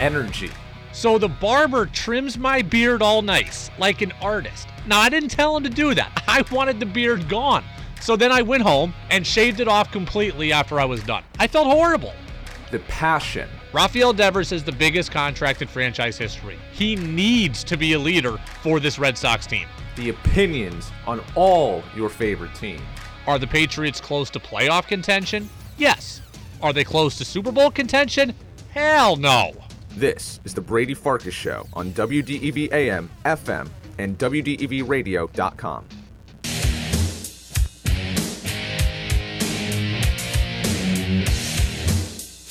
energy. So the barber trims my beard all nice, like an artist. Now, I didn't tell him to do that. I wanted the beard gone. So then I went home and shaved it off completely after I was done. I felt horrible. The passion. Rafael Devers is the biggest contract in franchise history. He needs to be a leader for this Red Sox team. The opinions on all your favorite teams. Are the Patriots close to playoff contention? Yes. Are they close to Super Bowl contention? Hell no. This is the Brady Farkas Show on WDEV AM, FM, and WDEVradio.com.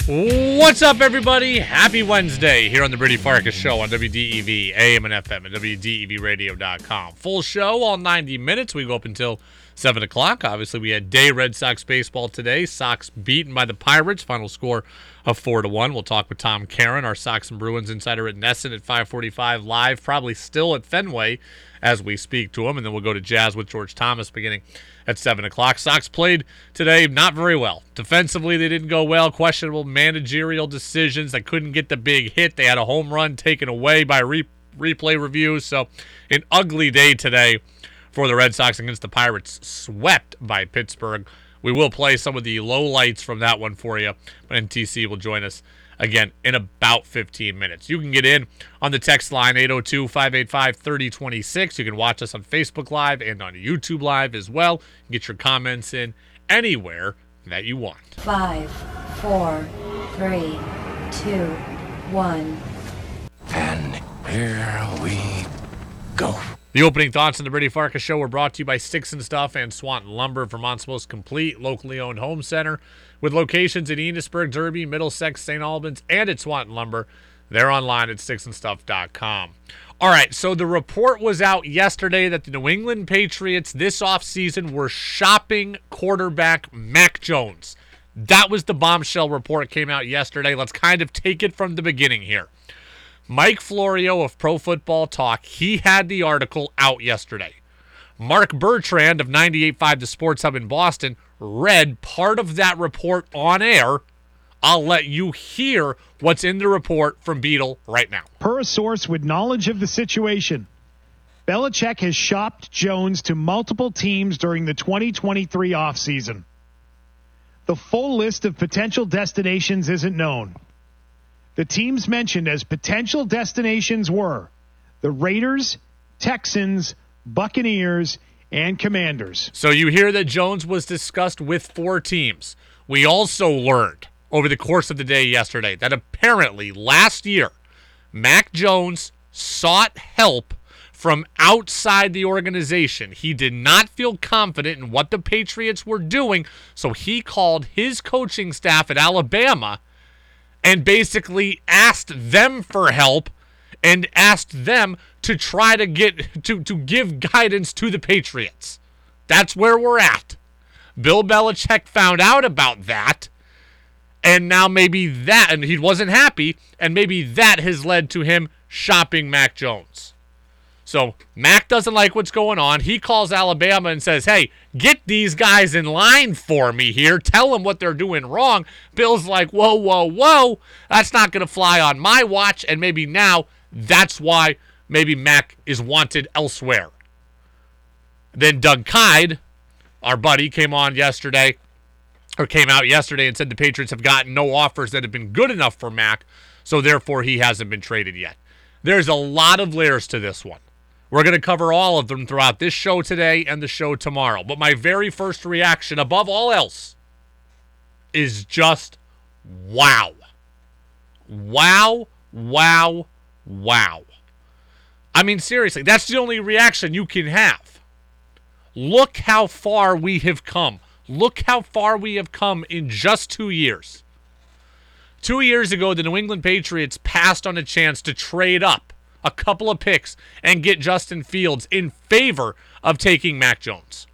What's up, everybody? Happy Wednesday here on the Brady Farkas Show on WDEV, AM and FM, and WDEVradio.com. Full show, all 90 minutes. We go up until 7 o'clock. Obviously, we had day Red Sox baseball today. Sox beaten by the Pirates. Final score of 4 to 1. We'll talk with Tom Caron, our Sox and Bruins insider at NESN at 545 live, probably still at Fenway as we speak to him. And then we'll go to Jazz with George Thomas beginning at 7 o'clock. Sox played today not very well. Defensively, they didn't go well. Questionable managerial decisions. They couldn't get the big hit. They had a home run taken away by re- replay reviews. So, an ugly day today for the Red Sox against the Pirates, swept by Pittsburgh. We will play some of the low lights from that one for you, but NTC will join us again in about 15 minutes. You can get in on the text line 802 585 3026. You can watch us on Facebook Live and on YouTube Live as well. Get your comments in anywhere that you want. Five, four, three, two, one. And here we go. The opening thoughts on the Brady Farkas Show were brought to you by Sticks and Stuff and Swanton Lumber, Vermont's most complete locally owned home center. With locations in Enosburg, Derby, Middlesex, St. Albans, and at Swanton Lumber, they're online at sticksandstuff.com. All right, so the report was out yesterday that the New England Patriots this offseason were shopping quarterback Mac Jones. That was the bombshell report came out yesterday. Let's kind of take it from the beginning here. Mike Florio of Pro Football Talk, he had the article out yesterday. Mark Bertrand of 98.5 The Sports Hub in Boston read part of that report on air. I'll let you hear what's in the report from Beadle right now. Per a source with knowledge of the situation, Belichick has shopped Jones to multiple teams during the 2023 offseason. The full list of potential destinations isn't known. The teams mentioned as potential destinations were the Raiders, Texans, Buccaneers, and Commanders. So you hear that Jones was discussed with four teams. We also learned over the course of the day yesterday that apparently last year, Mac Jones sought help from outside the organization. He did not feel confident in what the Patriots were doing, so he called his coaching staff at Alabama and basically asked them for help and asked them to try to get to to give guidance to the Patriots. That's where we're at. Bill Belichick found out about that and now maybe that and he wasn't happy and maybe that has led to him shopping Mac Jones. So Mac doesn't like what's going on. He calls Alabama and says, Hey, get these guys in line for me here. Tell them what they're doing wrong. Bill's like, Whoa, whoa, whoa. That's not going to fly on my watch. And maybe now that's why maybe Mac is wanted elsewhere. Then Doug Kyed, our buddy, came on yesterday or came out yesterday and said the Patriots have gotten no offers that have been good enough for Mac, so therefore he hasn't been traded yet. There's a lot of layers to this one. We're going to cover all of them throughout this show today and the show tomorrow. But my very first reaction, above all else, is just wow. Wow, wow, wow. I mean, seriously, that's the only reaction you can have. Look how far we have come. Look how far we have come in just two years. Two years ago, the New England Patriots passed on a chance to trade up a couple of picks and get Justin Fields in favor of taking Mac Jones.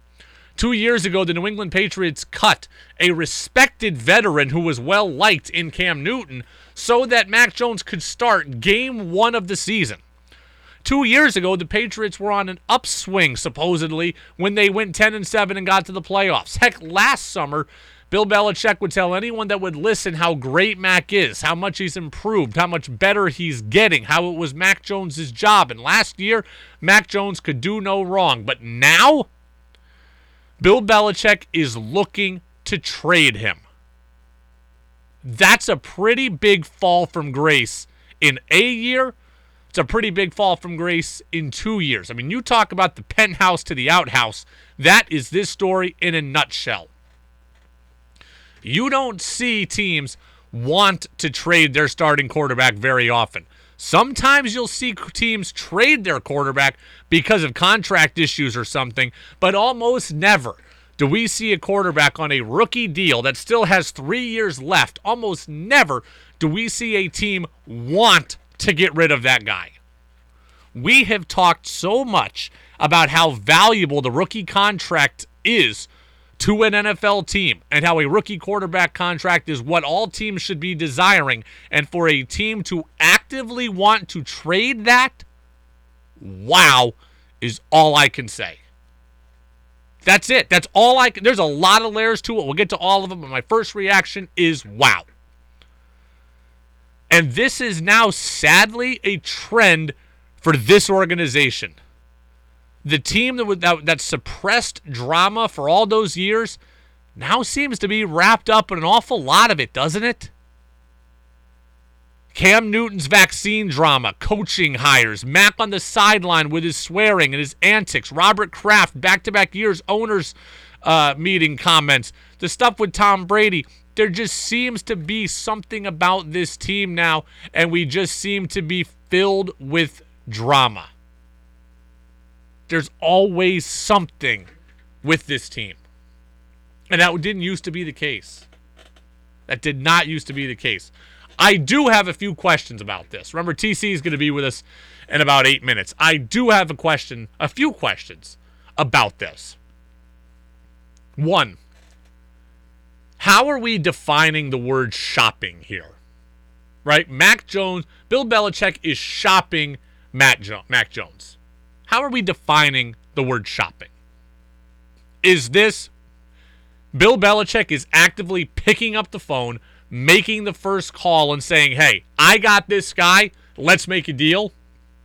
Two years ago, the New England Patriots cut a respected veteran who was well liked in Cam Newton so that Mac Jones could start game one of the season. Two years ago, the Patriots were on an upswing, supposedly, when they went 10 and 7 and got to the playoffs. Heck, last summer, Bill Belichick would tell anyone that would listen how great Mac is, how much he's improved, how much better he's getting, how it was Mac Jones's job. And last year, Mac Jones could do no wrong. But now, Bill Belichick is looking to trade him. That's a pretty big fall from grace in a year. It's a pretty big fall from grace in two years. I mean, you talk about the penthouse to the outhouse. That is this story in a nutshell. You don't see teams want to trade their starting quarterback very often. Sometimes you'll see teams trade their quarterback because of contract issues or something, but almost never do we see a quarterback on a rookie deal that still has three years left. Almost never do we see a team want to get rid of that guy. We have talked so much about how valuable the rookie contract is to an NFL team and how a rookie quarterback contract is what all teams should be desiring. And for a team to actively want to trade that, wow, is all I can say. That's it. That's all I can. There's a lot of layers to it. We'll get to all of them, but my first reaction is wow. And this is now sadly a trend for this organization the team that, that, that suppressed drama for all those years now seems to be wrapped up in an awful lot of it, doesn't it? Cam Newton's vaccine drama, coaching hires, Mac on the sideline with his swearing and his antics, Robert Kraft back to back years owners uh, meeting comments, the stuff with Tom Brady. There just seems to be something about this team now, and we just seem to be filled with drama. There's always something with this team. And that didn't used to be the case. That did not used to be the case. I do have a few questions about this. Remember, TC is going to be with us in about eight minutes. I do have a question, a few questions about this. One, how are we defining the word shopping here? Right? Mac Jones, Bill Belichick is shopping Matt jo- Mac Jones. How are we defining the word shopping? Is this Bill Belichick is actively picking up the phone, making the first call, and saying, hey, I got this guy. Let's make a deal?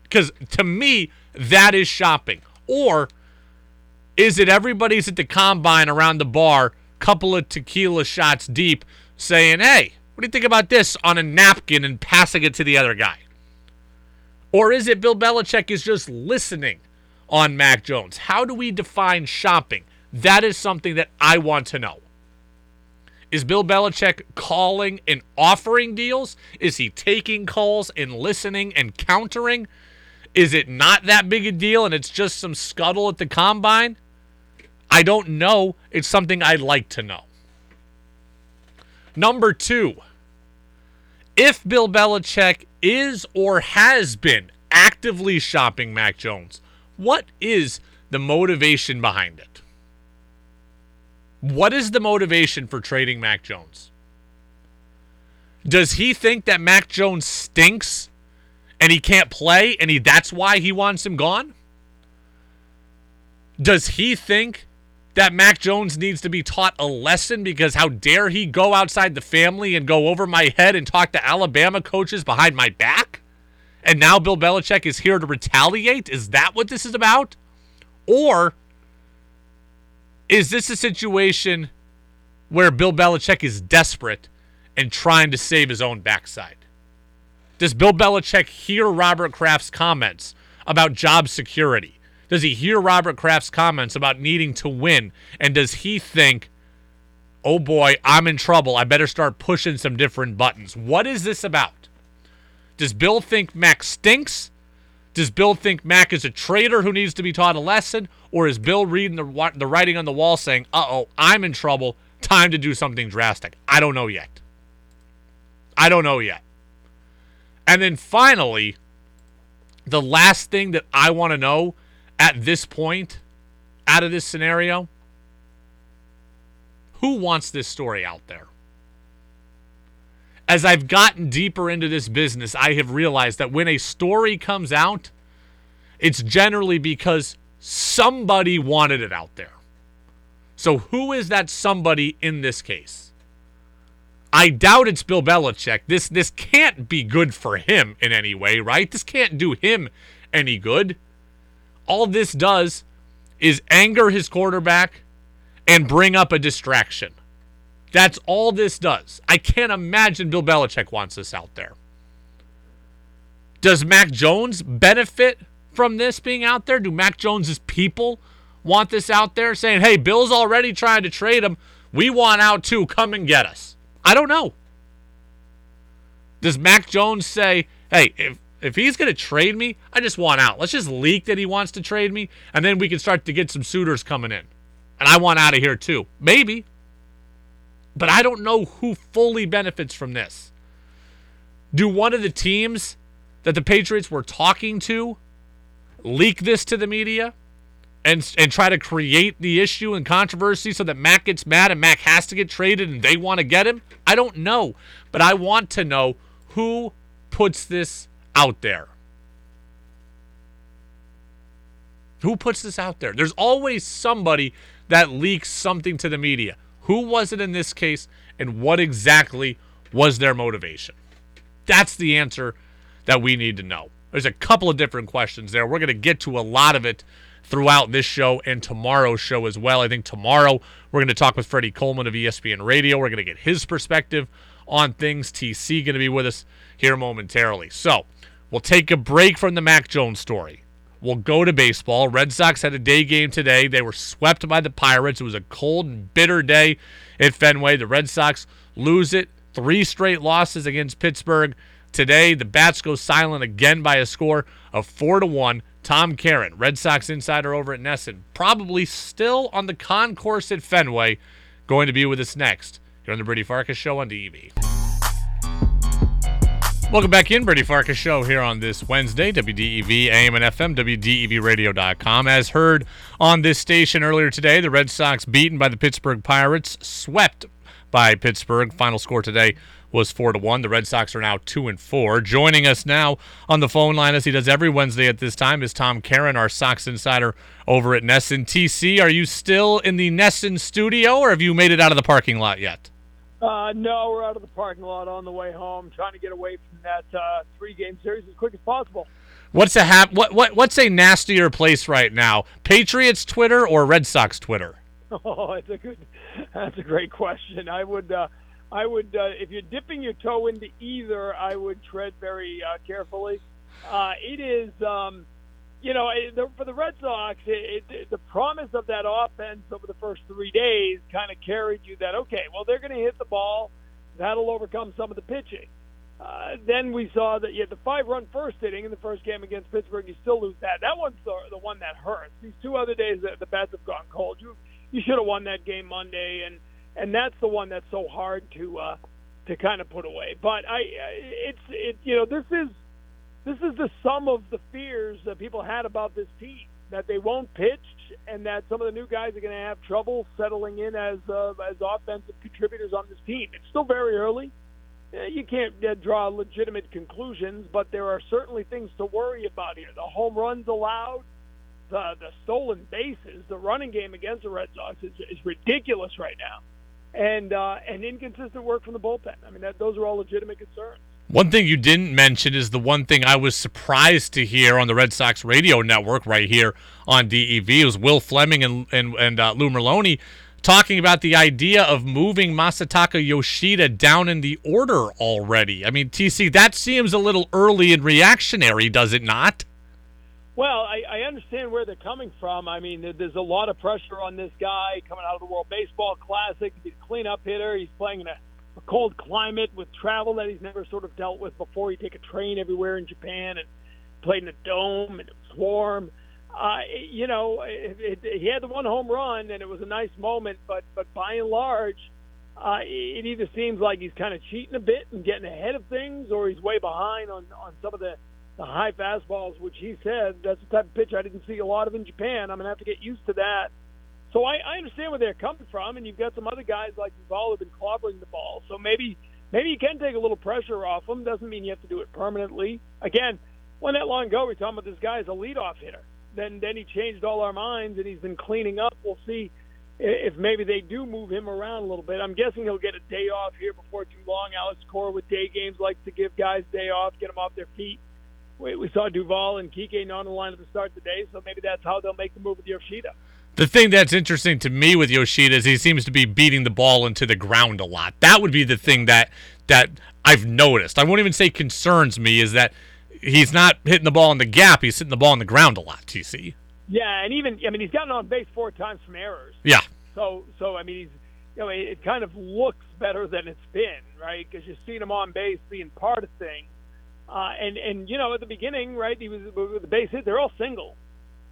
Because to me, that is shopping. Or is it everybody's at the combine around the bar, couple of tequila shots deep, saying, hey, what do you think about this on a napkin and passing it to the other guy? Or is it Bill Belichick is just listening on Mac Jones? How do we define shopping? That is something that I want to know. Is Bill Belichick calling and offering deals? Is he taking calls and listening and countering? Is it not that big a deal and it's just some scuttle at the combine? I don't know. It's something I'd like to know. Number two, if Bill Belichick is or has been actively shopping Mac Jones, what is the motivation behind it? What is the motivation for trading Mac Jones? Does he think that Mac Jones stinks and he can't play and he that's why he wants him gone? Does he think that Mac Jones needs to be taught a lesson because how dare he go outside the family and go over my head and talk to Alabama coaches behind my back? And now Bill Belichick is here to retaliate? Is that what this is about? Or is this a situation where Bill Belichick is desperate and trying to save his own backside? Does Bill Belichick hear Robert Kraft's comments about job security? Does he hear Robert Kraft's comments about needing to win? And does he think, oh boy, I'm in trouble. I better start pushing some different buttons? What is this about? Does Bill think Mac stinks? Does Bill think Mac is a traitor who needs to be taught a lesson? Or is Bill reading the, the writing on the wall saying, uh oh, I'm in trouble. Time to do something drastic? I don't know yet. I don't know yet. And then finally, the last thing that I want to know at this point, out of this scenario, who wants this story out there? As I've gotten deeper into this business, I have realized that when a story comes out, it's generally because somebody wanted it out there. So who is that somebody in this case? I doubt it's Bill Belichick. This this can't be good for him in any way, right? This can't do him any good. All this does is anger his quarterback and bring up a distraction. That's all this does. I can't imagine Bill Belichick wants this out there. Does Mac Jones benefit from this being out there? Do Mac Jones's people want this out there saying, hey, Bill's already trying to trade him. We want out too. Come and get us. I don't know. Does Mac Jones say, hey, if, if he's going to trade me, I just want out. Let's just leak that he wants to trade me, and then we can start to get some suitors coming in. And I want out of here too. Maybe. But I don't know who fully benefits from this. Do one of the teams that the Patriots were talking to leak this to the media? and and try to create the issue and controversy so that Mac gets mad and Mac has to get traded and they want to get him? I don't know, but I want to know who puts this out there. Who puts this out there? There's always somebody that leaks something to the media. Who was it in this case and what exactly was their motivation? That's the answer that we need to know. There's a couple of different questions there. We're going to get to a lot of it throughout this show and tomorrow's show as well. I think tomorrow we're going to talk with Freddie Coleman of ESPN Radio. We're going to get his perspective on things. TC going to be with us here momentarily. So we'll take a break from the Mac Jones story. We'll go to baseball. Red Sox had a day game today. They were swept by the Pirates. It was a cold and bitter day at Fenway. The Red Sox lose it. Three straight losses against Pittsburgh. Today, the bats go silent again by a score of four to one. Tom Caron, Red Sox insider over at NESN, probably still on the concourse at Fenway, going to be with us next here on the Brady Farkas Show on DEV. Welcome back in, Brady Farkas Show here on this Wednesday, WDEV AM and FM, WDEVradio.com. As heard on this station earlier today, the Red Sox beaten by the Pittsburgh Pirates, swept by Pittsburgh. Final score today was four to one. The Red Sox are now two and four. Joining us now on the phone line, as he does every Wednesday at this time, is Tom Caron, our Sox insider over at NESN. TC, are you still in the NESN studio, or have you made it out of the parking lot yet? Uh, no, we're out of the parking lot on the way home, trying to get away from that uh, three-game series as quick as possible. What's a hap- what, what what's a nastier place right now? Patriots Twitter or Red Sox Twitter? Oh, it's a good. That's a great question. I would. Uh, I would, uh, if you're dipping your toe into either, I would tread very uh, carefully. Uh, it is, um, you know, for the Red Sox, it, it, the promise of that offense over the first three days kind of carried you that okay, well they're going to hit the ball, that'll overcome some of the pitching. Uh, then we saw that you had the five-run first inning in the first game against Pittsburgh. You still lose that. That one's the, the one that hurts. These two other days, the, the bats have gone cold. You you should have won that game Monday, and and that's the one that's so hard to uh, to kind of put away. But I, it's it you know this is this is the sum of the fears that people had about this team that they won't pitch and that some of the new guys are going to have trouble settling in as uh, as offensive contributors on this team. It's still very early. You can't uh, draw legitimate conclusions, but there are certainly things to worry about here. The home runs allowed, the the stolen bases, the running game against the Red Sox is, is ridiculous right now and uh, and inconsistent work from the bullpen. I mean, that, those are all legitimate concerns. One thing you didn't mention is the one thing I was surprised to hear on the Red Sox radio network right here on DEV. It was Will Fleming and and, and uh, Lou Merloni talking about the idea of moving Masataka Yoshida down in the order already. I mean, TC, that seems a little early and reactionary, does it not? Well, I, I understand where they're coming from. I mean, there's a lot of pressure on this guy coming out of the World Baseball Classic. He's a cleanup hitter. He's playing in a cold climate with travel that he's never sort of dealt with before. He take a train everywhere in Japan and played in a dome and it was warm. Uh, you know, it, it, he had the one home run and it was a nice moment, but but by and large, uh, it either seems like he's kind of cheating a bit and getting ahead of things, or he's way behind on on some of the the high fastballs, which he said that's the type of pitch I didn't see a lot of in Japan. I'm gonna have to get used to that. So I, I understand where they're coming from, and you've got some other guys like Duvall who've been clobbering the ball. So maybe maybe you can take a little pressure off them. Doesn't mean you have to do it permanently. Again, when that long ago we were talking about this guy as a leadoff hitter. Then then he changed all our minds, and he's been cleaning up. We'll see if maybe they do move him around a little bit. I'm guessing he'll get a day off here before too long. Alex Cora with day games likes to give guys day off, get them off their feet. We, we saw Duvall and Kike not on the line at the start today, so maybe that's how they'll make the move with Yoshida. The thing that's interesting to me with Yoshida is he seems to be beating the ball into the ground a lot. That would be the thing that that I've noticed. I won't even say concerns me is that he's not hitting the ball in the gap. He's hitting the ball on the ground a lot. TC. Yeah, and even I mean he's gotten on base four times from errors. Yeah. So so I mean he's you know it, kind of looks better than it's been, right? Because you've seen him on base being part of things. Uh, and and you know at the beginning, right? He was with the base hit. They're all single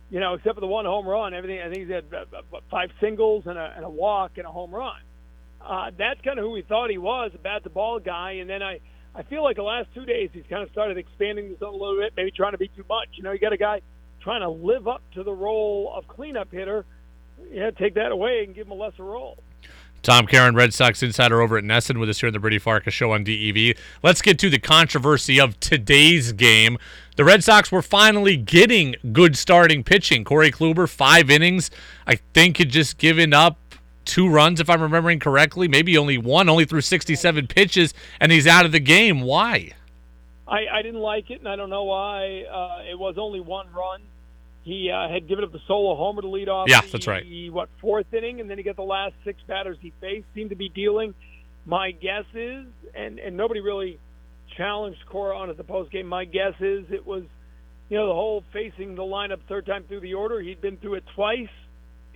you know, except for the one home run. Everything I think he's had uh, uh five singles and a, and a walk and a home run. Uh, that's kind of who we thought he was, a bat the ball guy. And then I, I feel like the last two days he's kind of started expanding this a little bit, maybe trying to be too much. You know, you got a guy trying to live up to the role of cleanup hitter. Yeah, take that away and give him a lesser role. Tom Caron, Red Sox insider over at NESN with us here in the Brady Farkas show on DEV. Let's get to the controversy of today's game. The Red Sox were finally getting good starting pitching. Corey Kluber, five innings. I think had just given up two runs, if I'm remembering correctly. Maybe only one, only through 67 pitches, and he's out of the game. Why? I, I didn't like it, and I don't know why. Uh, it was only one run. He uh, had given up the solo homer to lead off. Yeah, the, that's right. The, What fourth inning, and then he got the last six batters he faced. Seemed to be dealing. My guess is, and and nobody really challenged Cora on at the postgame. My guess is it was, you know, the whole facing the lineup third time through the order. He'd been through it twice.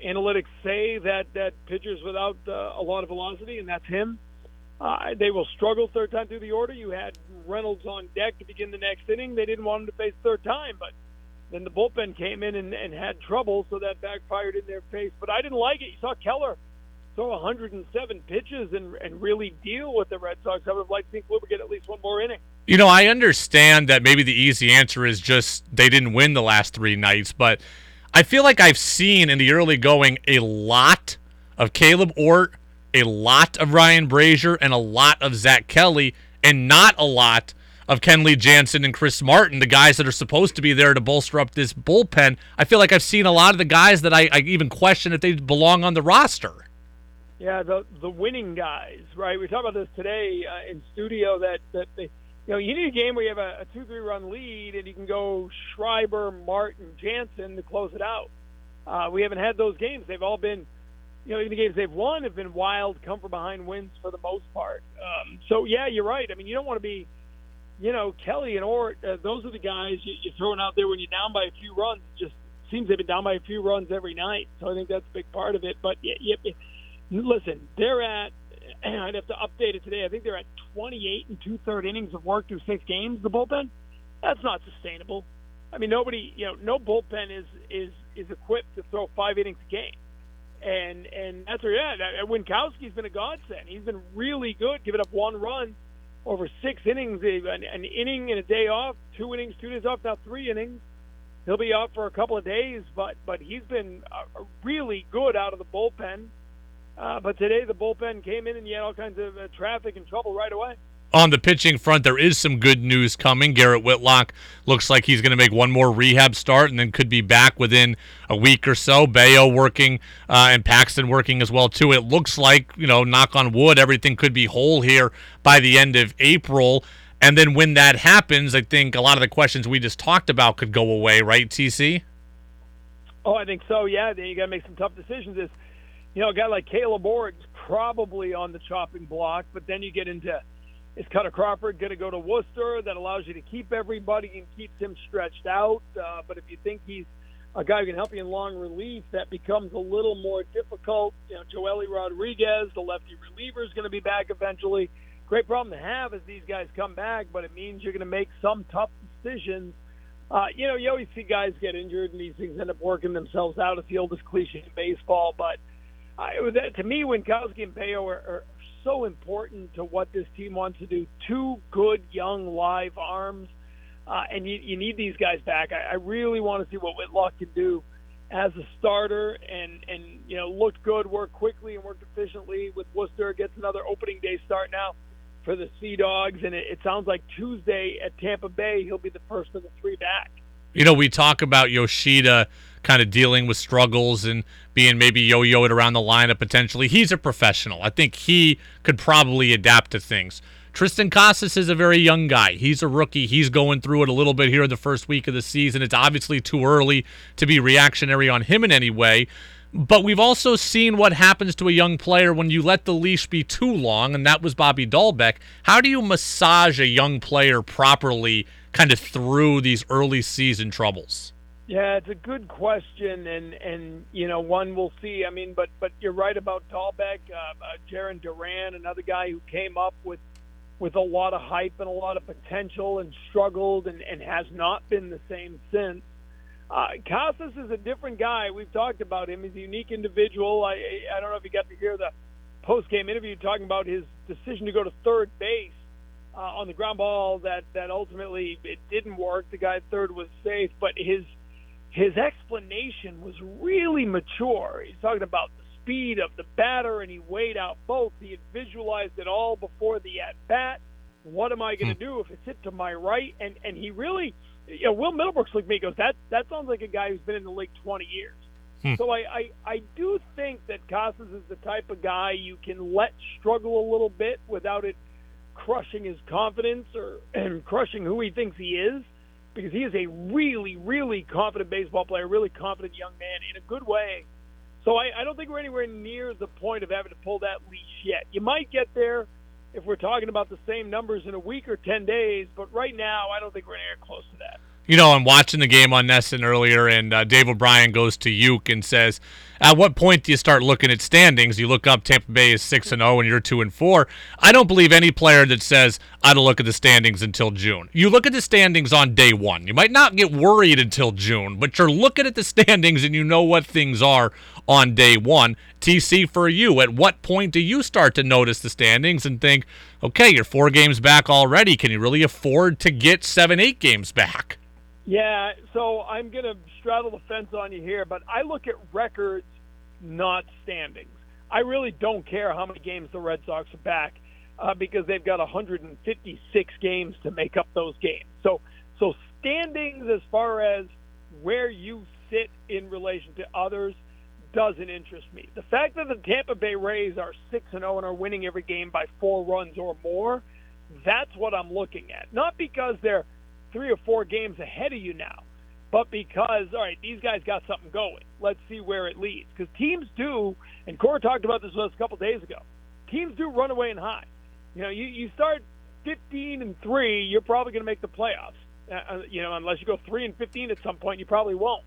Analytics say that that pitchers without uh, a lot of velocity, and that's him. Uh, they will struggle third time through the order. You had Reynolds on deck to begin the next inning. They didn't want him to face third time, but then the bullpen came in and, and had trouble, so that backfired in their face. But I didn't like it. You saw Keller throw 107 pitches and, and really deal with the Red Sox. I would have liked to see Kluber get at least one more inning. You know, I understand that maybe the easy answer is just they didn't win the last three nights, but I feel like I've seen in the early going a lot of Caleb Ort, a lot of Ryan Brasier, and a lot of Zach Kelly, and not a lot of Kenley Jansen and Chris Martin, the guys that are supposed to be there to bolster up this bullpen. I feel like I've seen a lot of the guys that I, I even question if they belong on the roster. Yeah, the the winning guys, right? We talked about this today uh, in studio that that they, you know, you need a game where you have a, a two three run lead and you can go Schreiber, Martin, Jansen to close it out. Uh, we haven't had those games. They've all been, you know, even the games they've won have been wild, come from behind wins for the most part. Um, so yeah, you're right. I mean, you don't want to be you know, Kelly and Ort, uh, those are the guys you, you're throwing out there when you're down by a few runs. It just seems they've been down by a few runs every night. So I think that's a big part of it. But yeah, yeah, listen, they're at, I'd have to update it today. I think they're at 28 and two third innings of work through six games, the bullpen. That's not sustainable. I mean, nobody, you know, no bullpen is, is, is equipped to throw five innings a game. And, and that's where, yeah, Winckowski's been a godsend. He's been really good, giving up one run over six innings, an, an inning and a day off, two innings, two days off, now three innings. He'll be out for a couple of days, but but he's been uh, really good out of the bullpen. Uh, but today the bullpen came in and you had all kinds of uh, traffic and trouble right away on the pitching front, there is some good news coming. Garrett Whitlock looks like he's going to make one more rehab start and then could be back within a week or so. Bello working uh, and Paxton working as well too. It looks like you know, knock on wood, everything could be whole here by the end of April. And then when that happens, I think a lot of the questions we just talked about could go away, right, TC? Oh, I think so. Yeah, then you got to make some tough decisions. Is you know, a guy like Caleb Ort's probably on the chopping block, but then you get into is Kutter Crawford going to go to Worcester? That allows you to keep everybody and keeps him stretched out. Uh, but if you think he's a guy who can help you in long relief, that becomes a little more difficult. You know, Joely Rodriguez, the lefty reliever, is going to be back eventually. Great problem to have as these guys come back, but it means you're going to make some tough decisions. Uh, you know, you always see guys get injured and these things end up working themselves out. It's the oldest cliche in baseball, but uh, it was, to me, Winckowski and Bello are, are so important to what this team wants to do. Two good young live arms, uh, and you, you need these guys back. I, I really want to see what Whitlock can do as a starter, and and you know looked good, worked quickly, and worked efficiently with Worcester. Gets another opening day start now for the Sea Dogs, and it, it sounds like Tuesday at Tampa Bay he'll be the first of the three back. You know, we talk about Yoshida kind of dealing with struggles and being maybe yo-yoed around the lineup potentially. He's a professional. I think he could probably adapt to things. Triston Casas is a very young guy. He's a rookie. He's going through it a little bit here in the first week of the season. It's obviously too early to be reactionary on him in any way. But we've also seen what happens to a young player when you let the leash be too long, and that was Bobby Dalbec. How do you massage a young player properly kind of through these early season troubles? Yeah, it's a good question, and and you know one we'll see. I mean, but but you're right about Dalbec, uh, uh, Jarren Duran, another guy who came up with with a lot of hype and a lot of potential and struggled and, and has not been the same since. Uh, Casas is a different guy. We've talked about him. He's a unique individual. I I don't know if you got to hear the post game interview talking about his decision to go to third base uh, on the ground ball that that ultimately it didn't work. The guy at third was safe, but his his explanation was really mature. He's talking about the speed of the batter, and he weighed out both. He had visualized it all before the at bat. What am I going to hmm. do if it's hit to my right? And and he really, you know, Will Middlebrooks looked at me goes that that sounds like a guy who's been in the league 20 years. Hmm. So I, I I do think that Casas is the type of guy you can let struggle a little bit without it crushing his confidence or and crushing who he thinks he is because he is a really, really confident baseball player, really confident young man in a good way. So I, I don't think we're anywhere near the point of having to pull that leash yet. You might get there if we're talking about the same numbers in a week or 10 days, but right now I don't think we're anywhere close to that you know, I'm watching the game on NESN earlier, and uh, Dave O'Brien goes to Youk and says, "At what point do you start looking at standings? You look up Tampa Bay is six and zero, oh and you're two and four. I don't believe any player that says I don't look at the standings until June. You look at the standings on day one. You might not get worried until June, but you're looking at the standings and you know what things are on day one. TC for you, at what point do you start to notice the standings and think, okay, you're four games back already? Can you really afford to get seven, eight games back? Yeah, so I'm going to straddle the fence on you here, but I look at records, not standings. I really don't care how many games the Red Sox are back uh, because they've got 156 games to make up those games. So, so standings as far as where you sit in relation to others doesn't interest me. The fact that the Tampa Bay Rays are 6 and 0 and are winning every game by 4 runs or more, that's what I'm looking at. Not because they're three or four games ahead of you now. But because, all right, these guys got something going. Let's see where it leads. Because teams do, and Cora talked about this with us a couple days ago, teams do run away and high. You know, you, you start 15 and 3, you're probably going to make the playoffs. Uh, uh, you know, unless you go 3 and 15 at some point, you probably won't.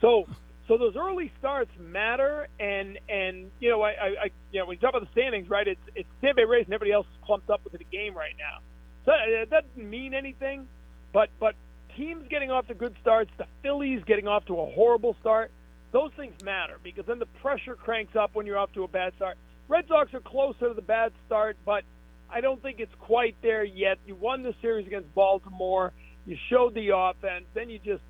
So, so those early starts matter, and and you know, I, I, you know, when you talk about the standings, right? It's it's Tampa Bay Rays and everybody else is clumped up within a game right now. So uh, it doesn't mean anything. But but teams getting off to good starts, the Phillies getting off to a horrible start, those things matter because then the pressure cranks up when you're off to a bad start. Red Sox are closer to the bad start, but I don't think it's quite there yet. You won the series against Baltimore. You showed the offense. Then you just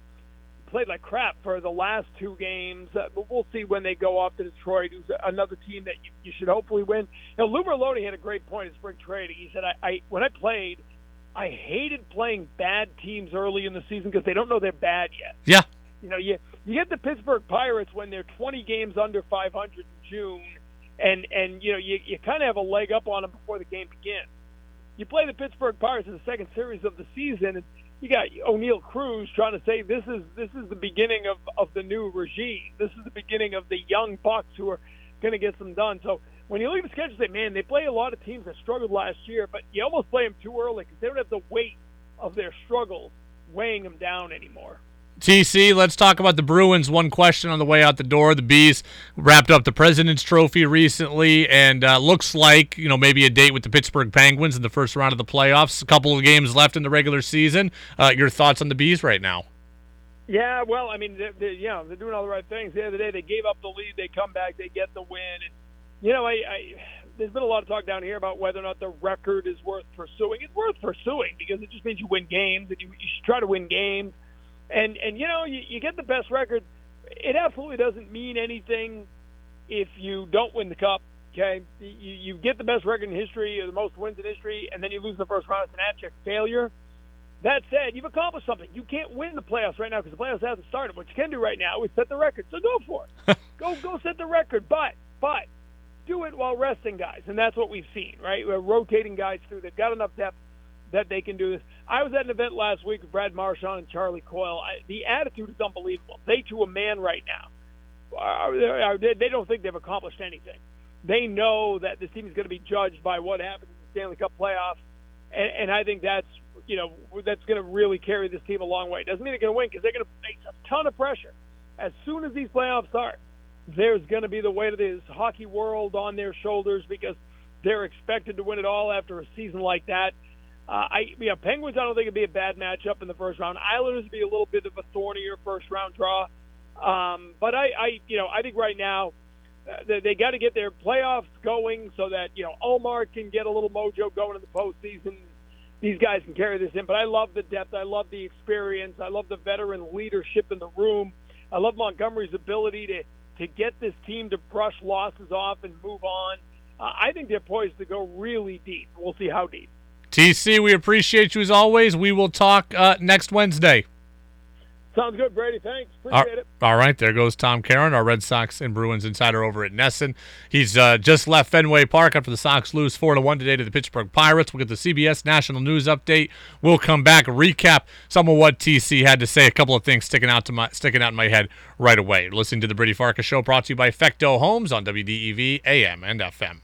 played like crap for the last two games. Uh, but we'll see when they go off to Detroit, who's another team that you, you should hopefully win. Now, Lou Merloni had a great point in spring training. He said, I, I when I played – I hated playing bad teams early in the season because they don't know they're bad yet. Yeah. You know, you you get the Pittsburgh Pirates when they're 20 games under 500 in June, and and you know you you kind of have a leg up on them before the game begins. You play the Pittsburgh Pirates in the second series of the season, and you got Oneil Cruz trying to say this is this is the beginning of of the new regime. This is the beginning of the young bucks who are going to get some done. So when you look at the schedule, say, man, they play a lot of teams that struggled last year, but you almost play them too early because they don't have the weight of their struggles weighing them down anymore. TC, let's talk about the Bruins. One question on the way out the door. The Bees wrapped up the President's Trophy recently, and uh, looks like you know maybe a date with the Pittsburgh Penguins in the first round of the playoffs. A couple of games left in the regular season. Uh, your thoughts on the Bees right now? Yeah, well, I mean, they're, they're, you know, they're doing all the right things. The other day, they gave up the lead. They come back. They get the win. And, you know, I, I there's been a lot of talk down here about whether or not the record is worth pursuing. It's worth pursuing because it just means you win games, and you, you should try to win games. And and you know, you, you get the best record. It absolutely doesn't mean anything if you don't win the cup. Okay, you, you get the best record in history, or the most wins in history, and then you lose the first round. It's an abject failure. That said, you've accomplished something. You can't win the playoffs right now because the playoffs haven't started. What you can do right now is set the record. So go for it. go go set the record. But but do it while resting guys, and that's what we've seen. Right, we're rotating guys through. They've got enough depth that they can do this. I was at an event last week with Brad Marchand and Charlie Coyle. I, the attitude is unbelievable. They to a man right now. Uh, Are, uh, they don't think they've accomplished anything. They know that this team is going to be judged by what happens in the Stanley Cup playoffs, and, and I think that's you know that's going to really carry this team a long way. Doesn't mean they're going to win because they're going to face a ton of pressure as soon as these playoffs start. There's going to be the weight of this hockey world on their shoulders because they're expected to win it all after a season like that. Uh, I, know, Penguins. I don't think it'd be a bad matchup in the first round. Islanders would be a little bit of a thornier first round draw. Um, but I, I, you know, I think right now uh, they, they got to get their playoffs going so that you know Omar can get a little mojo going in the postseason. These guys can carry this in. But I love the depth. I love the experience. I love the veteran leadership in the room. I love Montgomery's ability to to get this team to brush losses off and move on. Uh, I think they're poised to go really deep. We'll see how deep. TC, we appreciate you as always. We will talk uh, next Wednesday. Sounds good, Brady. Thanks. Appreciate it. All right, there goes Tom Caron, our Red Sox and Bruins insider over at NESN. He's uh, just left Fenway Park after the Sox lose four to one today to the Pittsburgh Pirates. We'll get the CBS National News update. We'll come back recap some of what TC had to say. A couple of things sticking out to my sticking out in my head right away. Listening to the Brady Farkas Show, brought to you by Fecteau Homes on WDEV AM and FM.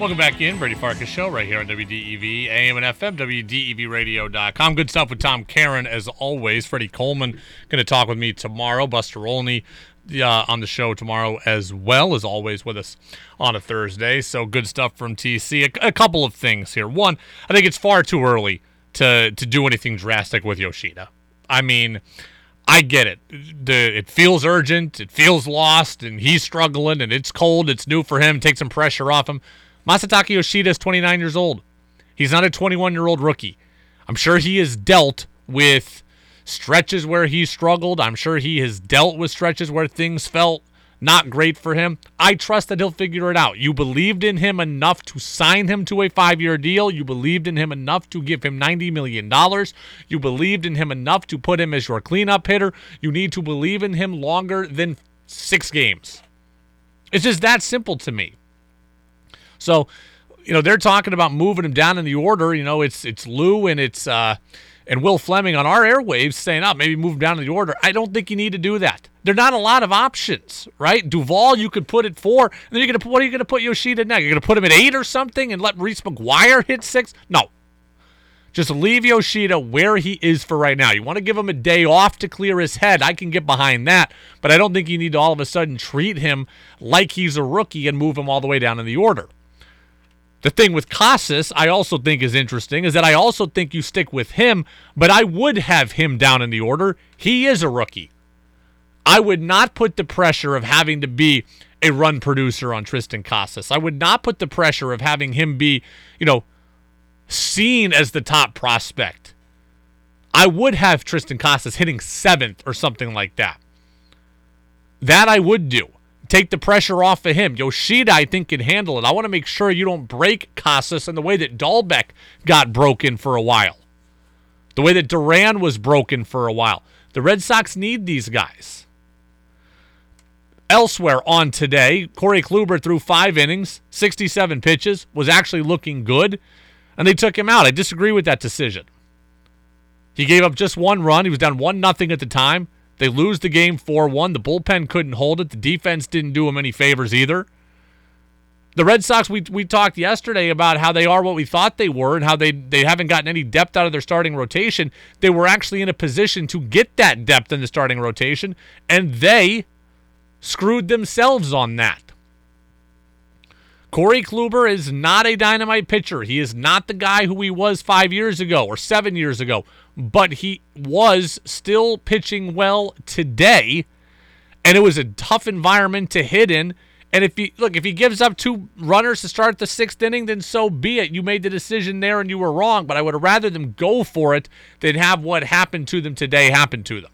Welcome back in, Brady Farkas Show, right here on WDEV, AM and FM, WDEVradio.com. Good stuff with Tom Caron, as always. Freddie Coleman going to talk with me tomorrow. Buster Olney uh, on the show tomorrow, as well as always, with us on a Thursday. So good stuff from TC. A, a couple of things here. One, I think it's far too early to to do anything drastic with Yoshida. I mean, I get it. The, it feels urgent. It feels lost, and he's struggling, and it's cold. It's new for him. Take some pressure off him. Masataka Yoshida is 29 years old. He's not a 21 year old rookie. I'm sure he has dealt with stretches where he struggled. I'm sure he has dealt with stretches where things felt not great for him. I trust that he'll figure it out. You believed in him enough to sign him to a five year deal. You believed in him enough to give him $90 million. You believed in him enough to put him as your cleanup hitter. You need to believe in him longer than six games. It's just that simple to me. So, you know, they're talking about moving him down in the order. You know, it's it's Lou and it's uh, and Will Fleming on our airwaves saying, "Oh, maybe move him down in the order." I don't think you need to do that. There are not a lot of options, right? Duvall, you could put it four, and then you're gonna what are you gonna put Yoshida next? You're gonna put him at eight or something and let Reese McGuire hit six? No. Just leave Yoshida where he is for right now. You want to give him a day off to clear his head. I can get behind that, but I don't think you need to all of a sudden treat him like he's a rookie and move him all the way down in the order. The thing with Casas, I also think is interesting, is that I also think you stick with him, but I would have him down in the order. He is a rookie. I would not put the pressure of having to be a run producer on Triston Casas. I would not put the pressure of having him be, you know, seen as the top prospect. I would have Triston Casas hitting seventh or something like that. That I would do take the pressure off of him. Yoshida, I think, can handle it. I want to make sure you don't break Casas in the way that Dalbec got broken for a while, the way that Duran was broken for a while. The Red Sox need these guys. Elsewhere on today, Corey Kluber threw five innings, 67 pitches, was actually looking good, and they took him out. I disagree with that decision. He gave up just one run. He was down 1 nothing at the time. They lose the game 4 1. The bullpen couldn't hold it. The defense didn't do them any favors either. The Red Sox, we, we talked yesterday about how they are what we thought they were and how they, they haven't gotten any depth out of their starting rotation. They were actually in a position to get that depth in the starting rotation, and they screwed themselves on that. Corey Kluber is not a dynamite pitcher. He is not the guy who he was five years ago or seven years ago, but he was still pitching well today. And it was a tough environment to hit in. And if he look, if he gives up two runners to start the sixth inning, then so be it. You made the decision there and you were wrong. But I would rather them go for it than have what happened to them today happen to them.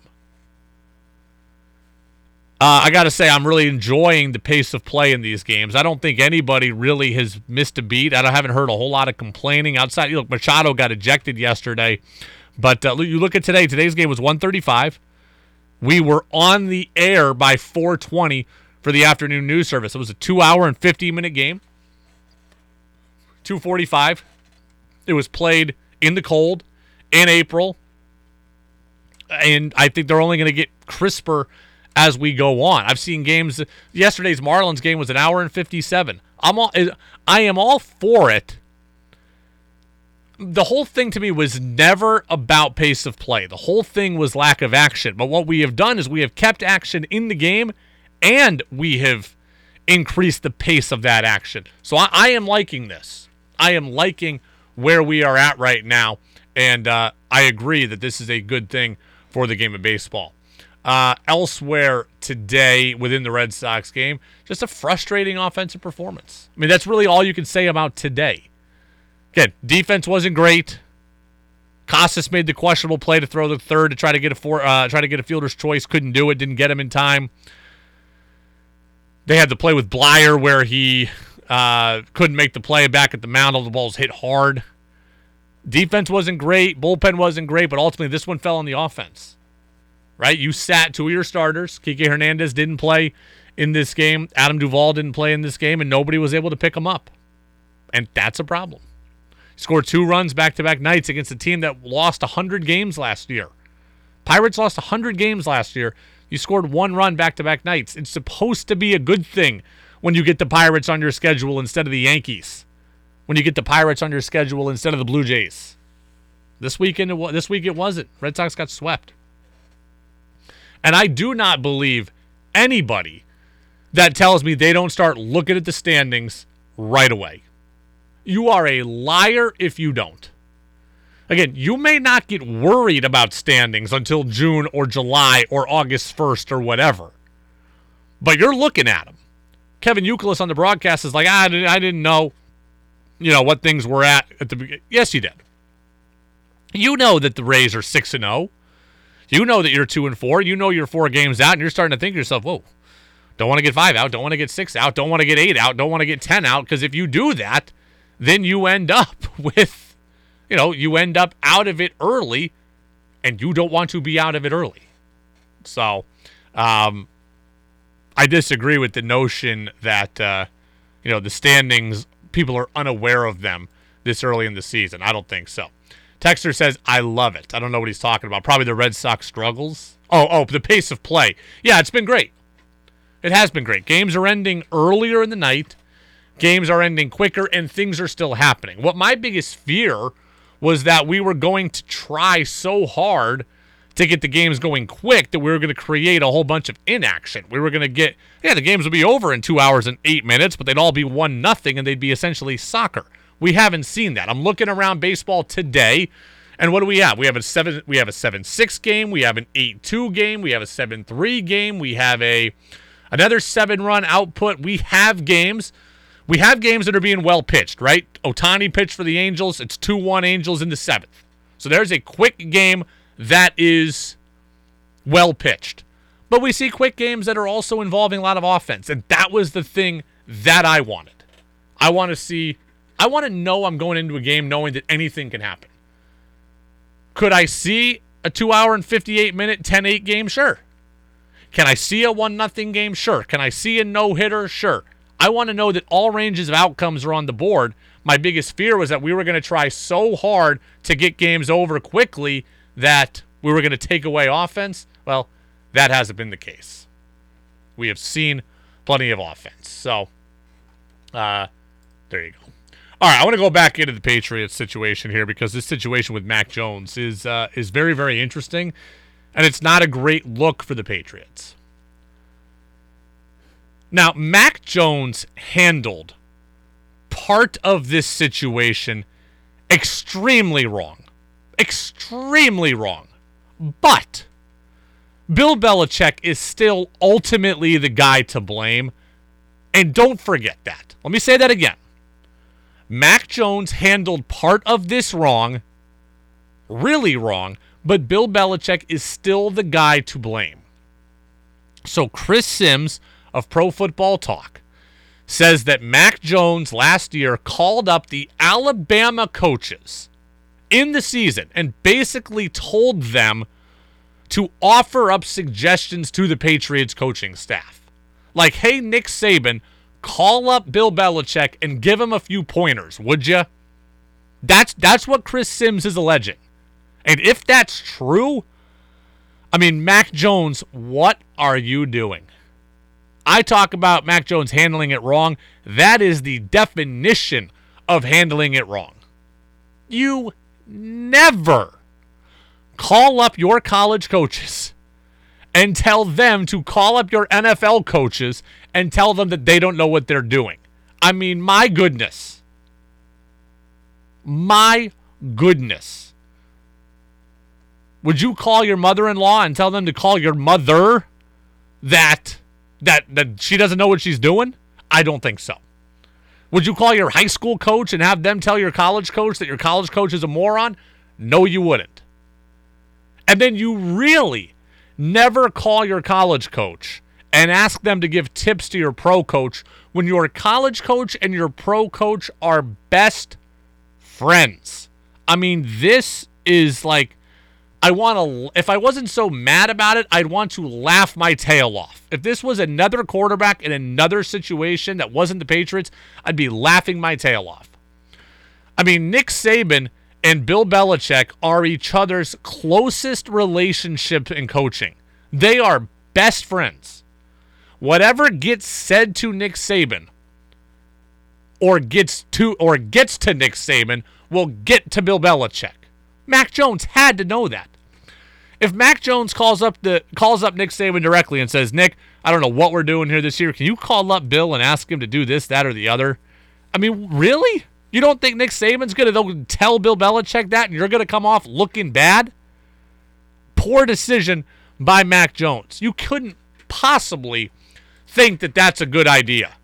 Uh, I got to say, I'm really enjoying the pace of play in these games. I don't think anybody really has missed a beat. I haven't heard a whole lot of complaining outside. Look, Machado got ejected yesterday, but uh, you look at today. Today's game was 135. We were on the air by 420 for the afternoon news service. It was a two-hour and 50-minute game. 245. It was played in the cold in April, and I think they're only going to get crisper as we go on. I've seen games. Yesterday's Marlins game was an hour and 57. I'm all, I am all for it. The whole thing to me was never about pace of play. The whole thing was lack of action. But what we have done is we have kept action in the game and we have increased the pace of that action. So I, I am liking this. I am liking where we are at right now. And uh, I agree that this is a good thing for the game of baseball. Uh, elsewhere today within the Red Sox game, just a frustrating offensive performance. I mean, that's really all you can say about today. Again, defense wasn't great. Casas made the questionable play to throw the third to try to get a four, uh, try to get a fielder's choice. Couldn't do it. Didn't get him in time. They had the play with Bleier where he uh, couldn't make the play back at the mound. All the balls hit hard. Defense wasn't great. Bullpen wasn't great, but ultimately this one fell on the offense right? You sat two of your starters. Kike Hernandez didn't play in this game. Adam Duvall didn't play in this game, and nobody was able to pick him up. And that's a problem. Scored two runs back to back nights against a team that lost 100 games last year. Pirates lost 100 games last year. You scored one run back to back nights. It's supposed to be a good thing when you get the Pirates on your schedule instead of the Yankees. When you get the Pirates on your schedule instead of the Blue Jays. This weekend, this week it wasn't. Red Sox got swept. And I do not believe anybody that tells me they don't start looking at the standings right away. You are a liar if you don't. Again, you may not get worried about standings until June or July or August 1st or whatever, but you're looking at them. Kevin Youkilis on the broadcast is like, ah, I didn't, I didn't know, you know, what things were at at the beginning. Yes, you did. You know that the Rays are 6 and 0. You know that you're two and four. You know you're four games out, and you're starting to think to yourself, whoa, don't want to get five out, don't want to get six out, don't want to get eight out, don't want to get 10 out. Because if you do that, then you end up with, you know, you end up out of it early, and you don't want to be out of it early. So, um, I disagree with the notion that, uh, you know, the standings, people are unaware of them this early in the season. I don't think so. Texter says, I love it. I don't know what he's talking about. Probably the Red Sox struggles. Oh, oh, the pace of play. Yeah, it's been great. It has been great. Games are ending earlier in the night. Games are ending quicker, and things are still happening. What my biggest fear was that we were going to try so hard to get the games going quick that we were going to create a whole bunch of inaction. We were going to get, yeah, the games would be over in two hours and eight minutes, but they'd all be one nothing, and they'd be essentially soccer. We haven't seen that. I'm looking around baseball today, and what do we have? We have a seven. We have a seven six game. We have an eight two game. We have a seven three game. We have a another seven run output. We have games. We have games that are being well pitched, right? Ohtani pitched for the Angels. It's 2 1 Angels in the seventh. So there's a quick game that is well pitched. But we see quick games that are also involving a lot of offense. And that was the thing that I wanted. I want to see I want to know I'm going into a game knowing that anything can happen. Could I see a 2 hour and 58 minute 10-8 game? Sure. Can I see a 1 nothing game? Sure. Can I see a no-hitter? Sure. I want to know that all ranges of outcomes are on the board. My biggest fear was that we were going to try so hard to get games over quickly that we were going to take away offense. Well, that hasn't been the case. We have seen plenty of offense. So, uh, there you go. All right, I want to go back into the Patriots situation here because this situation with Mac Jones is uh, is very very interesting, and it's not a great look for the Patriots. Now, Mac Jones handled part of this situation extremely wrong, extremely wrong, but Bill Belichick is still ultimately the guy to blame, and don't forget that. Let me say that again. Mac Jones handled part of this wrong, really wrong, but Bill Belichick is still the guy to blame. So Chris Sims of Pro Football Talk says that Mac Jones last year called up the Alabama coaches in the season and basically told them to offer up suggestions to the Patriots coaching staff. Like, hey, Nick Saban, call up Bill Belichick and give him a few pointers, would you? That's that's what Chris Sims is alleging. And if that's true, I mean, Mac Jones, what are you doing? I talk about Mac Jones handling it wrong. That is the definition of handling it wrong. You never call up your college coaches and tell them to call up your NFL coaches and tell them that they don't know what they're doing. I mean, my goodness. My goodness. Would you call your mother-in-law and tell them to call your mother that that that she doesn't know what she's doing? I don't think so. Would you call your high school coach and have them tell your college coach that your college coach is a moron? No, you wouldn't. And then you really never call your college coach and ask them to give tips to your pro coach when your college coach and your pro coach are best friends. I mean, this is like I want to if I wasn't so mad about it, I'd want to laugh my tail off. If this was another quarterback in another situation that wasn't the Patriots, I'd be laughing my tail off. I mean, Nick Saban and Bill Belichick are each other's closest relationship in coaching. They are best friends. Whatever gets said to Nick Saban or gets to or gets to Nick Saban will get to Bill Belichick. Mac Jones had to know that. If Mac Jones calls up the calls up Nick Saban directly and says, "Nick, I don't know what we're doing here this year. Can you call up Bill and ask him to do this, that, or the other?" I mean, really? You don't think Nick Saban's to tell Bill Belichick that, and you're to come off looking bad? Poor decision by Mac Jones. You couldn't possibly think that that's a good idea.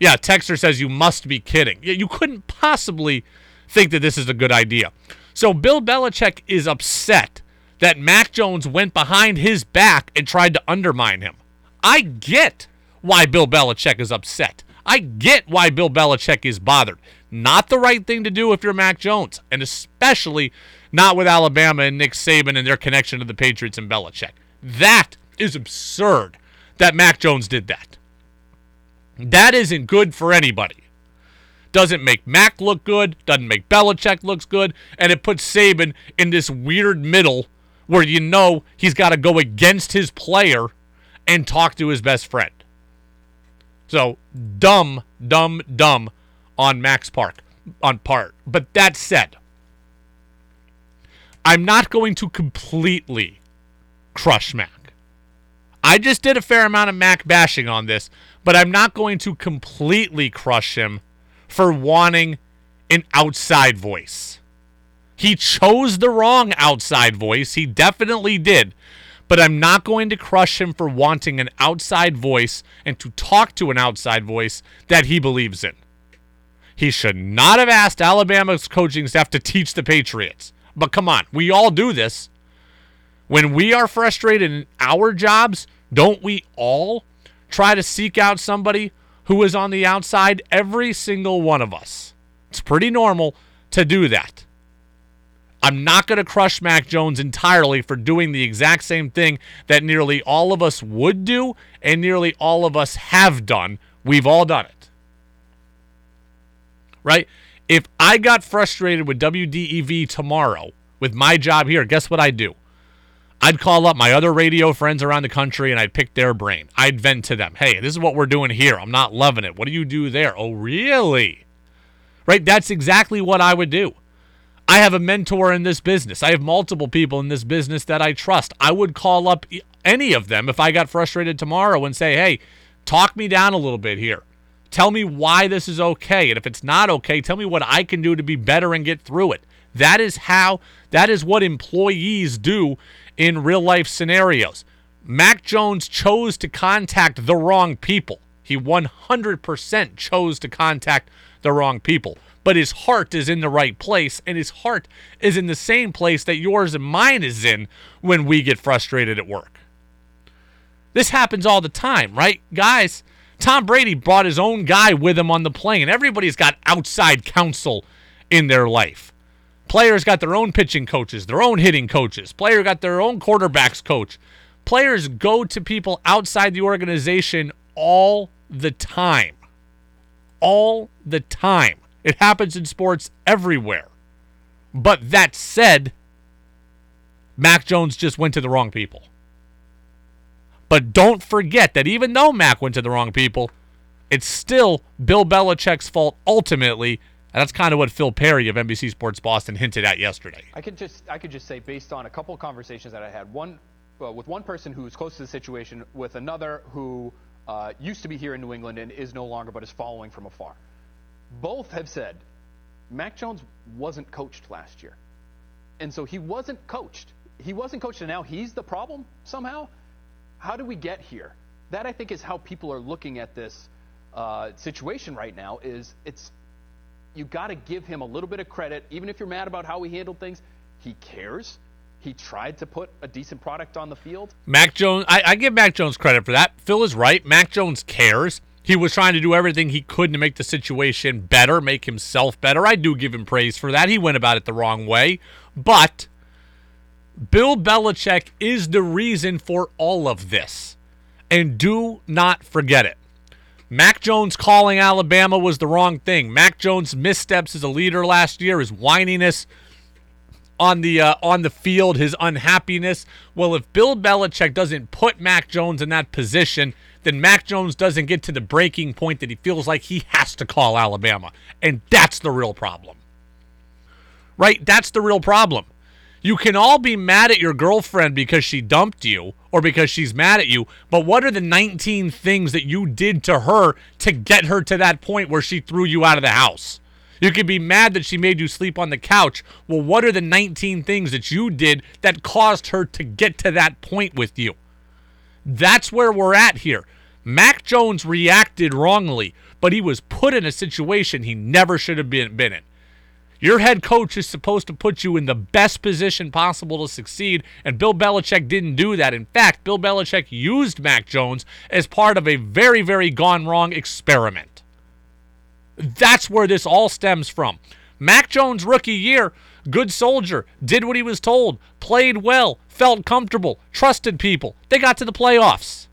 Yeah, Texter says you must be kidding. Yeah, you couldn't possibly think that this is a good idea. So Bill Belichick is upset that Mac Jones went behind his back and tried to undermine him. I get why Bill Belichick is upset. I get why Bill Belichick is bothered. Not the right thing to do if you're Mac Jones, and especially not with Alabama and Nick Saban and their connection to the Patriots and Belichick. That is absurd that Mac Jones did that. That isn't good for anybody. Doesn't make Mac look good, doesn't make Belichick looks good, and it puts Saban in this weird middle where you know he's got to go against his player and talk to his best friend. So dumb, dumb, dumb on Max Park on part. But that said, I'm not going to completely crush Mac. I just did a fair amount of Mac bashing on this, but I'm not going to completely crush him for wanting an outside voice. He chose the wrong outside voice. He definitely did. But I'm not going to crush him for wanting an outside voice and to talk to an outside voice that he believes in. He should not have asked Alabama's coaching staff to teach the Patriots. But come on, we all do this. When we are frustrated in our jobs, don't we all try to seek out somebody who is on the outside? Every single one of us. It's pretty normal to do that. I'm not going to crush Mac Jones entirely for doing the exact same thing that nearly all of us would do and nearly all of us have done. We've all done it. Right? If I got frustrated with WDEV tomorrow with my job here, guess what I'd do? I'd call up my other radio friends around the country and I'd pick their brain. I'd vent to them. Hey, this is what we're doing here. I'm not loving it. What do you do there? Oh, really? Right? That's exactly what I would do. I have a mentor in this business. I have multiple people in this business that I trust. I would call up any of them if I got frustrated tomorrow and say, hey, talk me down a little bit here. Tell me why this is okay. And if it's not okay, tell me what I can do to be better and get through it. That is how, that is what employees do in real life scenarios. Mac Jones chose to contact the wrong people. He 100% chose to contact the wrong people but his heart is in the right place, and his heart is in the same place that yours and mine is in when we get frustrated at work. This happens all the time, right? Guys, Tom Brady brought his own guy with him on the plane. Everybody's got outside counsel in their life. Players got their own pitching coaches, their own hitting coaches. Player got their own quarterbacks coach. Players go to people outside the organization all the time. All the time. It happens in sports everywhere. But that said, Mac Jones just went to the wrong people. But don't forget that even though Mac went to the wrong people, it's still Bill Belichick's fault ultimately. And that's kind of what Phil Perry of NBC Sports Boston hinted at yesterday. I could just I could just say based on a couple of conversations that I had, one uh, with one person who's close to the situation, with another who uh, used to be here in New England and is no longer, but is following from afar. Both have said Mac Jones wasn't coached last year, and so he wasn't coached. He wasn't coached, and now he's the problem somehow. How do we get here? That I think is how people are looking at this uh, situation right now. Is it's you got to give him a little bit of credit, even if you're mad about how he handled things. He cares. He tried to put a decent product on the field. Mac Jones, I, I give Mac Jones credit for that. Phil is right. Mac Jones cares. He was trying to do everything he could to make the situation better, make himself better. I do give him praise for that. He went about it the wrong way. But Bill Belichick is the reason for all of this. And do not forget it. Mac Jones calling Alabama was the wrong thing. Mac Jones' missteps as a leader last year, his whininess on the uh, on the field, his unhappiness. Well, if Bill Belichick doesn't put Mac Jones in that position, then Mac Jones doesn't get to the breaking point that he feels like he has to call Alabama, and that's the real problem. Right? That's the real problem. You can all be mad at your girlfriend because she dumped you or because she's mad at you, but what are the 19 things that you did to her to get her to that point where she threw you out of the house? You could be mad that she made you sleep on the couch. Well, what are the 19 things that you did that caused her to get to that point with you? That's where we're at here. Mac Jones reacted wrongly, but he was put in a situation he never should have been, been in. Your head coach is supposed to put you in the best position possible to succeed, and Bill Belichick didn't do that. In fact, Bill Belichick used Mac Jones as part of a very, very gone wrong experiment. That's where this all stems from. Mac Jones, rookie year, good soldier, did what he was told, played well, felt comfortable, trusted people. They got to the playoffs.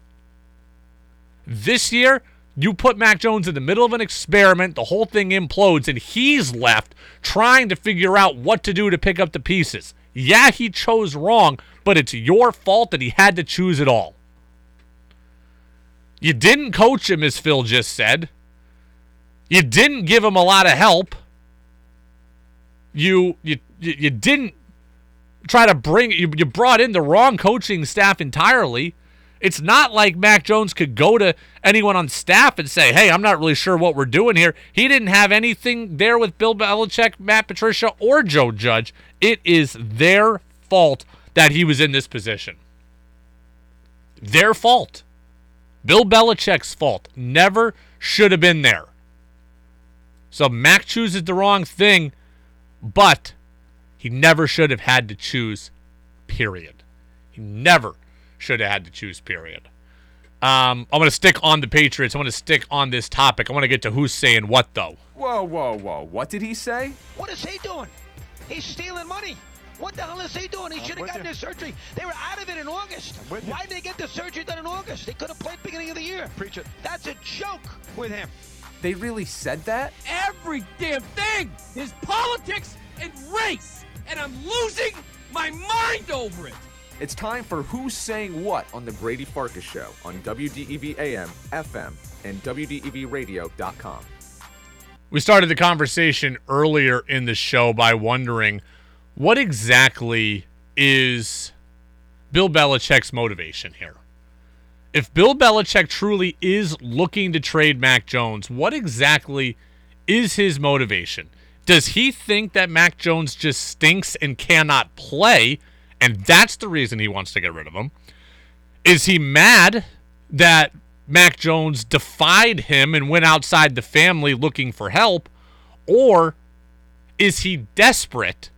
This year, you put Mac Jones in the middle of an experiment, the whole thing implodes, and he's left trying to figure out what to do to pick up the pieces. Yeah, he chose wrong, but it's your fault that he had to choose it all. You didn't coach him, as Phil just said. You didn't give him a lot of help. You you you didn't try to bring you, you brought in the wrong coaching staff entirely. It's not like Mac Jones could go to anyone on staff and say, "Hey, I'm not really sure what we're doing here." He didn't have anything there with Bill Belichick, Matt Patricia, or Joe Judge. It is their fault that he was in this position. Their fault. Bill Belichick's fault. Never should have been there. So Mac chooses the wrong thing, but he never should have had to choose, period. He never should have had to choose, period. Um, I'm going to stick on the Patriots. I want to stick on this topic. I want to get to who's saying what, though. Whoa, whoa, whoa. What did he say? What is he doing? He's stealing money. What the hell is he doing? He should have gotten his surgery. They were out of it in August. Why did they get the surgery done in August? They could have played beginning of the year. Preach it. That's a joke with him. They really said that? Every damn thing is politics and race, and I'm losing my mind over it. It's time for Who's Saying What on The Brady Farkas Show on WDEV AM, FM, and WDEVradio.com. We started the conversation earlier in the show by wondering what exactly is Bill Belichick's motivation here? If Bill Belichick truly is looking to trade Mac Jones, what exactly is his motivation? Does he think that Mac Jones just stinks and cannot play, and that's the reason he wants to get rid of him? Is he mad that Mac Jones defied him and went outside the family looking for help? Or is he desperate,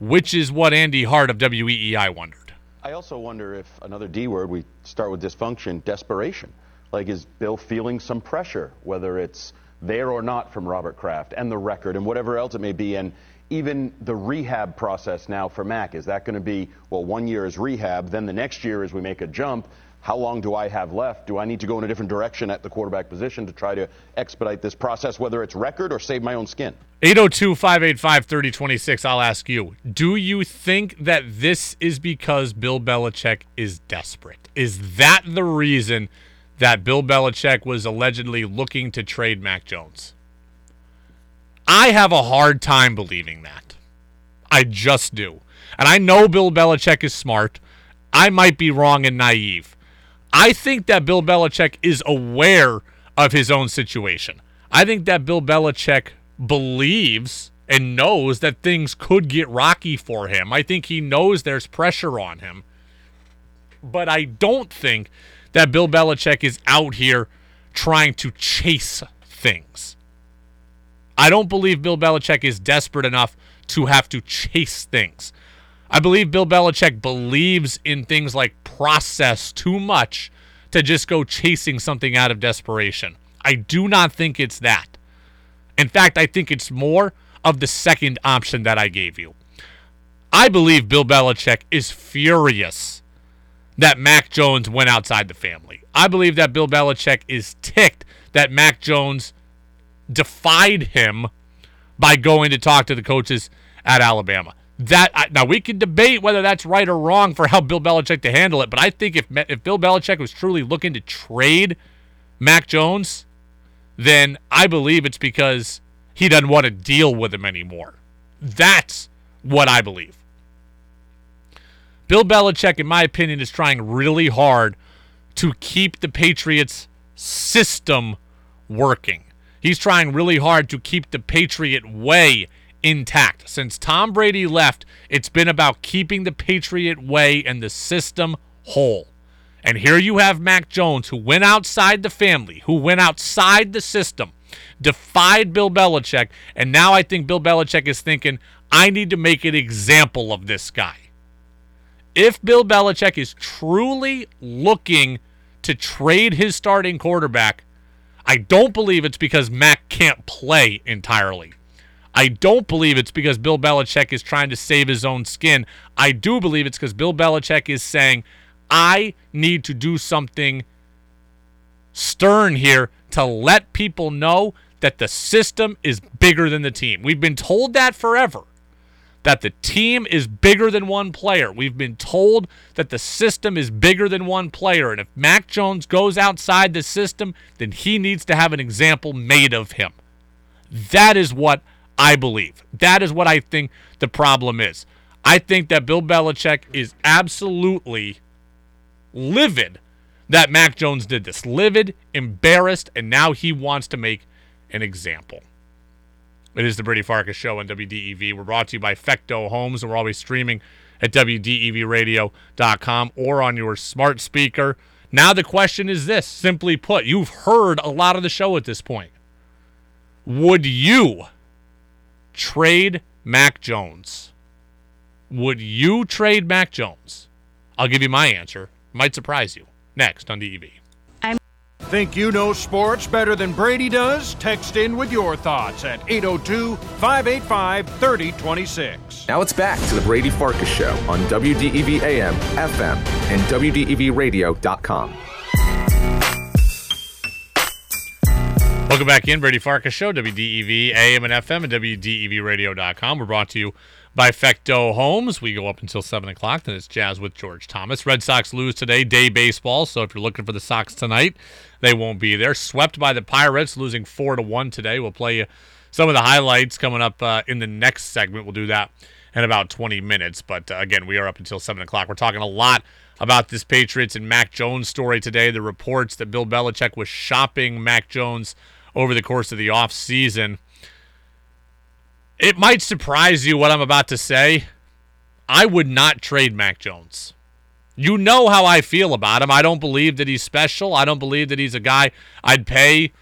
which is what Andy Hart of WEEI wondered? I also wonder if another D word, we start with dysfunction, desperation. Like, is Bill feeling some pressure, whether it's there or not from Robert Kraft and the record and whatever else it may be? And even the rehab process now for Mac, is that going to be, well, one year is rehab, then the next year as we make a jump, how long do I have left? Do I need to go in a different direction at the quarterback position to try to expedite this process, whether it's record or save my own skin? 802 585 3026. I'll ask you Do you think that this is because Bill Belichick is desperate? Is that the reason that Bill Belichick was allegedly looking to trade Mac Jones? I have a hard time believing that. I just do. And I know Bill Belichick is smart. I might be wrong and naive. I think that Bill Belichick is aware of his own situation. I think that Bill Belichick believes and knows that things could get rocky for him. I think he knows there's pressure on him. But I don't think that Bill Belichick is out here trying to chase things. I don't believe Bill Belichick is desperate enough to have to chase things. I believe Bill Belichick believes in things like process too much to just go chasing something out of desperation. I do not think it's that. In fact, I think it's more of the second option that I gave you. I believe Bill Belichick is furious that Mac Jones went outside the family. I believe that Bill Belichick is ticked that Mac Jones defied him by going to talk to the coaches at Alabama that now we can debate whether that's right or wrong for how Bill Belichick to handle it, but I think if if Bill Belichick was truly looking to trade Mac Jones, then I believe it's because he doesn't want to deal with him anymore. That's what I believe. Bill Belichick, in my opinion, is trying really hard to keep the Patriots system working. He's trying really hard to keep the Patriot way intact. Since Tom Brady left, it's been about keeping the Patriot way and the system whole. And here you have Mac Jones, who went outside the family, who went outside the system, defied Bill Belichick, and now I think Bill Belichick is thinking, I need to make an example of this guy. If Bill Belichick is truly looking to trade his starting quarterback, I don't believe it's because Mac can't play entirely. I don't believe it's because Bill Belichick is trying to save his own skin. I do believe it's because Bill Belichick is saying, I need to do something stern here to let people know that the system is bigger than the team. We've been told that forever. That the team is bigger than one player. We've been told that the system is bigger than one player. And if Mac Jones goes outside the system, then he needs to have an example made of him. That is what I believe. That is what I think the problem is. I think that Bill Belichick is absolutely livid that Mac Jones did this. Livid, embarrassed, and now he wants to make an example. It is the Brady Farkas Show on WDEV. We're brought to you by Fecteau Homes, and we're always streaming at WDEVradio.com or on your smart speaker. Now, the question is this simply put, you've heard a lot of the show at this point. Would you trade Mac Jones? Would you trade Mac Jones? I'll give you my answer. Might surprise you. Next on DEV. Think you know sports better than Brady does? Text in with your thoughts at 802 585 3026. Now it's back to the Brady Farkas Show on WDEV AM, FM, and WDEVradio.com. Welcome back in, Brady Farkas Show, WDEV AM and FM and WDEVradio.com. We're brought to you by Fecteau Homes. We go up until 7 o'clock, then it's Jazz with George Thomas. Red Sox lose today, day baseball, so if you're looking for the Sox tonight, they won't be there. Swept by the Pirates, losing 4 to 1 today. We'll play you some of the highlights coming up uh, in the next segment. We'll do that in about 20 minutes, but uh, again, we are up until 7 o'clock. We're talking a lot about this Patriots and Mac Jones story today. The reports that Bill Belichick was shopping Mac Jones over the course of the off season. It might surprise you what I'm about to say. I would not trade Mac Jones. You know how I feel about him. I don't believe that he's special. I don't believe that he's a guy I'd pay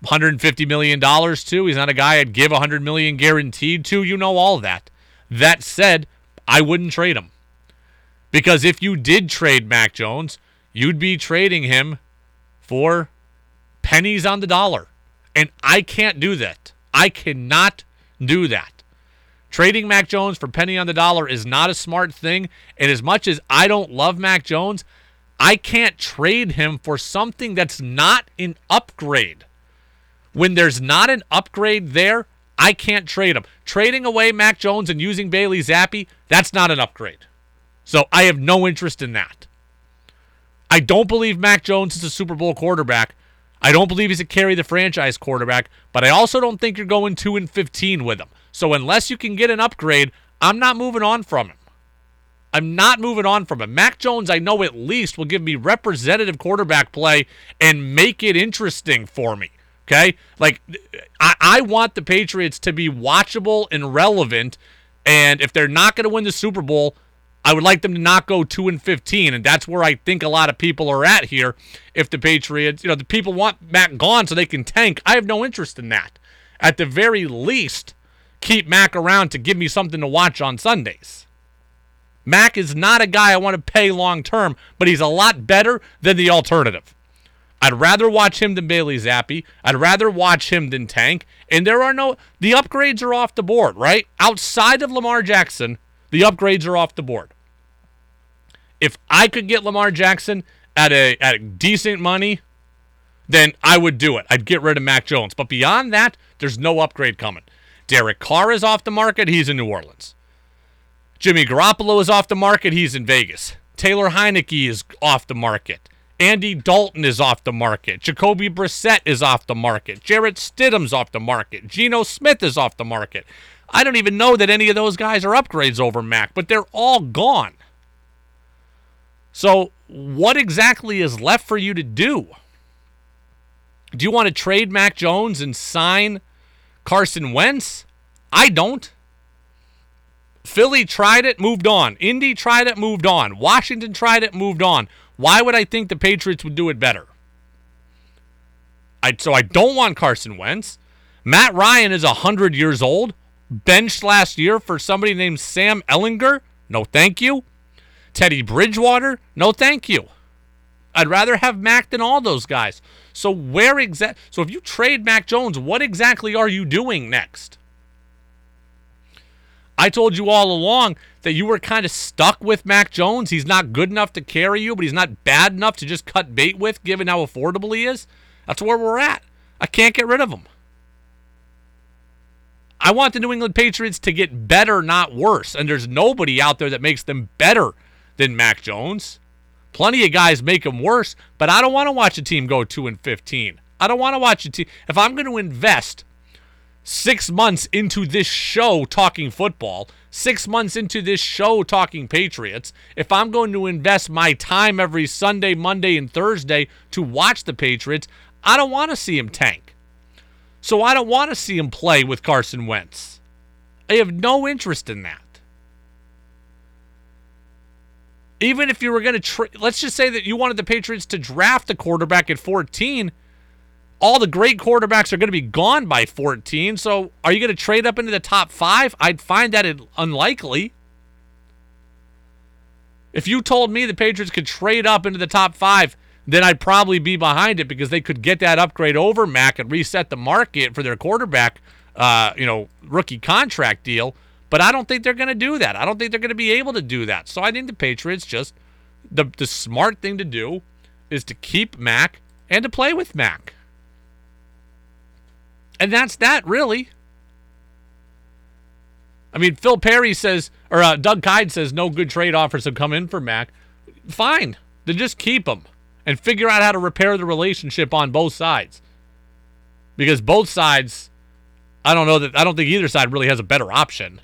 150 million dollars to. He's not a guy I'd give 100 million guaranteed to. You know all that. That said, I wouldn't trade him. Because if you did trade Mac Jones, you'd be trading him for pennies on the dollar. And I can't do that. I cannot do that. Trading Mac Jones for penny on the dollar is not a smart thing. And as much as I don't love Mac Jones, I can't trade him for something that's not an upgrade. When there's not an upgrade there, I can't trade him. Trading away Mac Jones and using Bailey Zappe, that's not an upgrade. So I have no interest in that. I don't believe Mac Jones is a Super Bowl quarterback. I don't believe he's a carry the franchise quarterback, but I also don't think you're going 2 and 15 with him. So unless you can get an upgrade, I'm not moving on from him. I'm not moving on from him. Mac Jones, I know at least will give me representative quarterback play and make it interesting for me. Okay? Like I, I want the Patriots to be watchable and relevant. And if they're not going to win the Super Bowl, I would like them to not go 2 and 15 and that's where I think a lot of people are at here if the Patriots, you know, the people want Mac gone so they can tank. I have no interest in that. At the very least, keep Mac around to give me something to watch on Sundays. Mac is not a guy I want to pay long term, but he's a lot better than the alternative. I'd rather watch him than Bailey Zappe. I'd rather watch him than Tank. And there are no the upgrades are off the board, right? Outside of Lamar Jackson, the upgrades are off the board. If I could get Lamar Jackson at a at decent money, then I would do it. I'd get rid of Mac Jones. But beyond that, there's no upgrade coming. Derek Carr is off the market. He's in New Orleans. Jimmy Garoppolo is off the market. He's in Vegas. Taylor Heinicke is off the market. Andy Dalton is off the market. Jacoby Brissett is off the market. Jarrett Stidham's off the market. Geno Smith is off the market. I don't even know that any of those guys are upgrades over Mac, but they're all gone. So, what exactly is left for you to do? Do you want to trade Mac Jones and sign Carson Wentz? I don't. Philly tried it, moved on. Indy tried it, moved on. Washington tried it, moved on. Why would I think the Patriots would do it better? I, so I don't want Carson Wentz. Matt Ryan is 100 years old benched last year for somebody named Sam Ehlinger? No, thank you. Teddy Bridgewater? No, thank you. I'd rather have Mac than all those guys. So where exact? So if you trade Mac Jones, what exactly are you doing next? I told you all along that you were kind of stuck with Mac Jones. He's not good enough to carry you, but he's not bad enough to just cut bait with, given how affordable he is. That's where we're at. I can't get rid of him. I want the New England Patriots to get better, not worse. And there's nobody out there that makes them better than Mac Jones. Plenty of guys make them worse, but I don't want to watch a team go 2 and 15. I don't want to watch a team. If I'm going to invest six months into this show talking football, six months into this show talking Patriots, if I'm going to invest my time every Sunday, Monday, and Thursday to watch the Patriots, I don't want to see him tank. So I don't want to see him play with Carson Wentz. I have no interest in that. Even if you were going to, tra- let's just say that you wanted the Patriots to draft a quarterback at 14, all the great quarterbacks are going to be gone by 14. So are you going to trade up into the top five? I'd find that unlikely. If you told me the Patriots could trade up into the top five, then I'd probably be behind it because they could get that upgrade over Mac and reset the market for their quarterback, uh, you know, rookie contract deal. But I don't think they're going to do that. I don't think they're going to be able to do that. So I think the Patriots just the the smart thing to do is to keep Mac and to play with Mac. And that's that, really. I mean, Phil Perry says, or uh, Doug Kyed says, no good trade offers have come in for Mac. Fine, then just keep him and figure out how to repair the relationship on both sides. Because both sides, I don't know that I don't think either side really has a better option.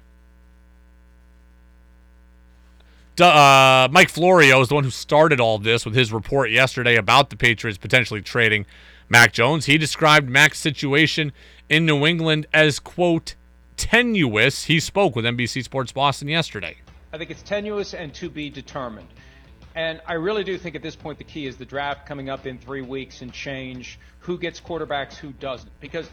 Uh, Mike Florio is the one who started all this with his report yesterday about the Patriots potentially trading Mac Jones. He described Mac's situation in New England as, quote, tenuous. He spoke with NBC Sports Boston yesterday. I think it's tenuous and to be determined. And I really do think at this point the key is the draft coming up in three weeks and change who gets quarterbacks, who doesn't. Because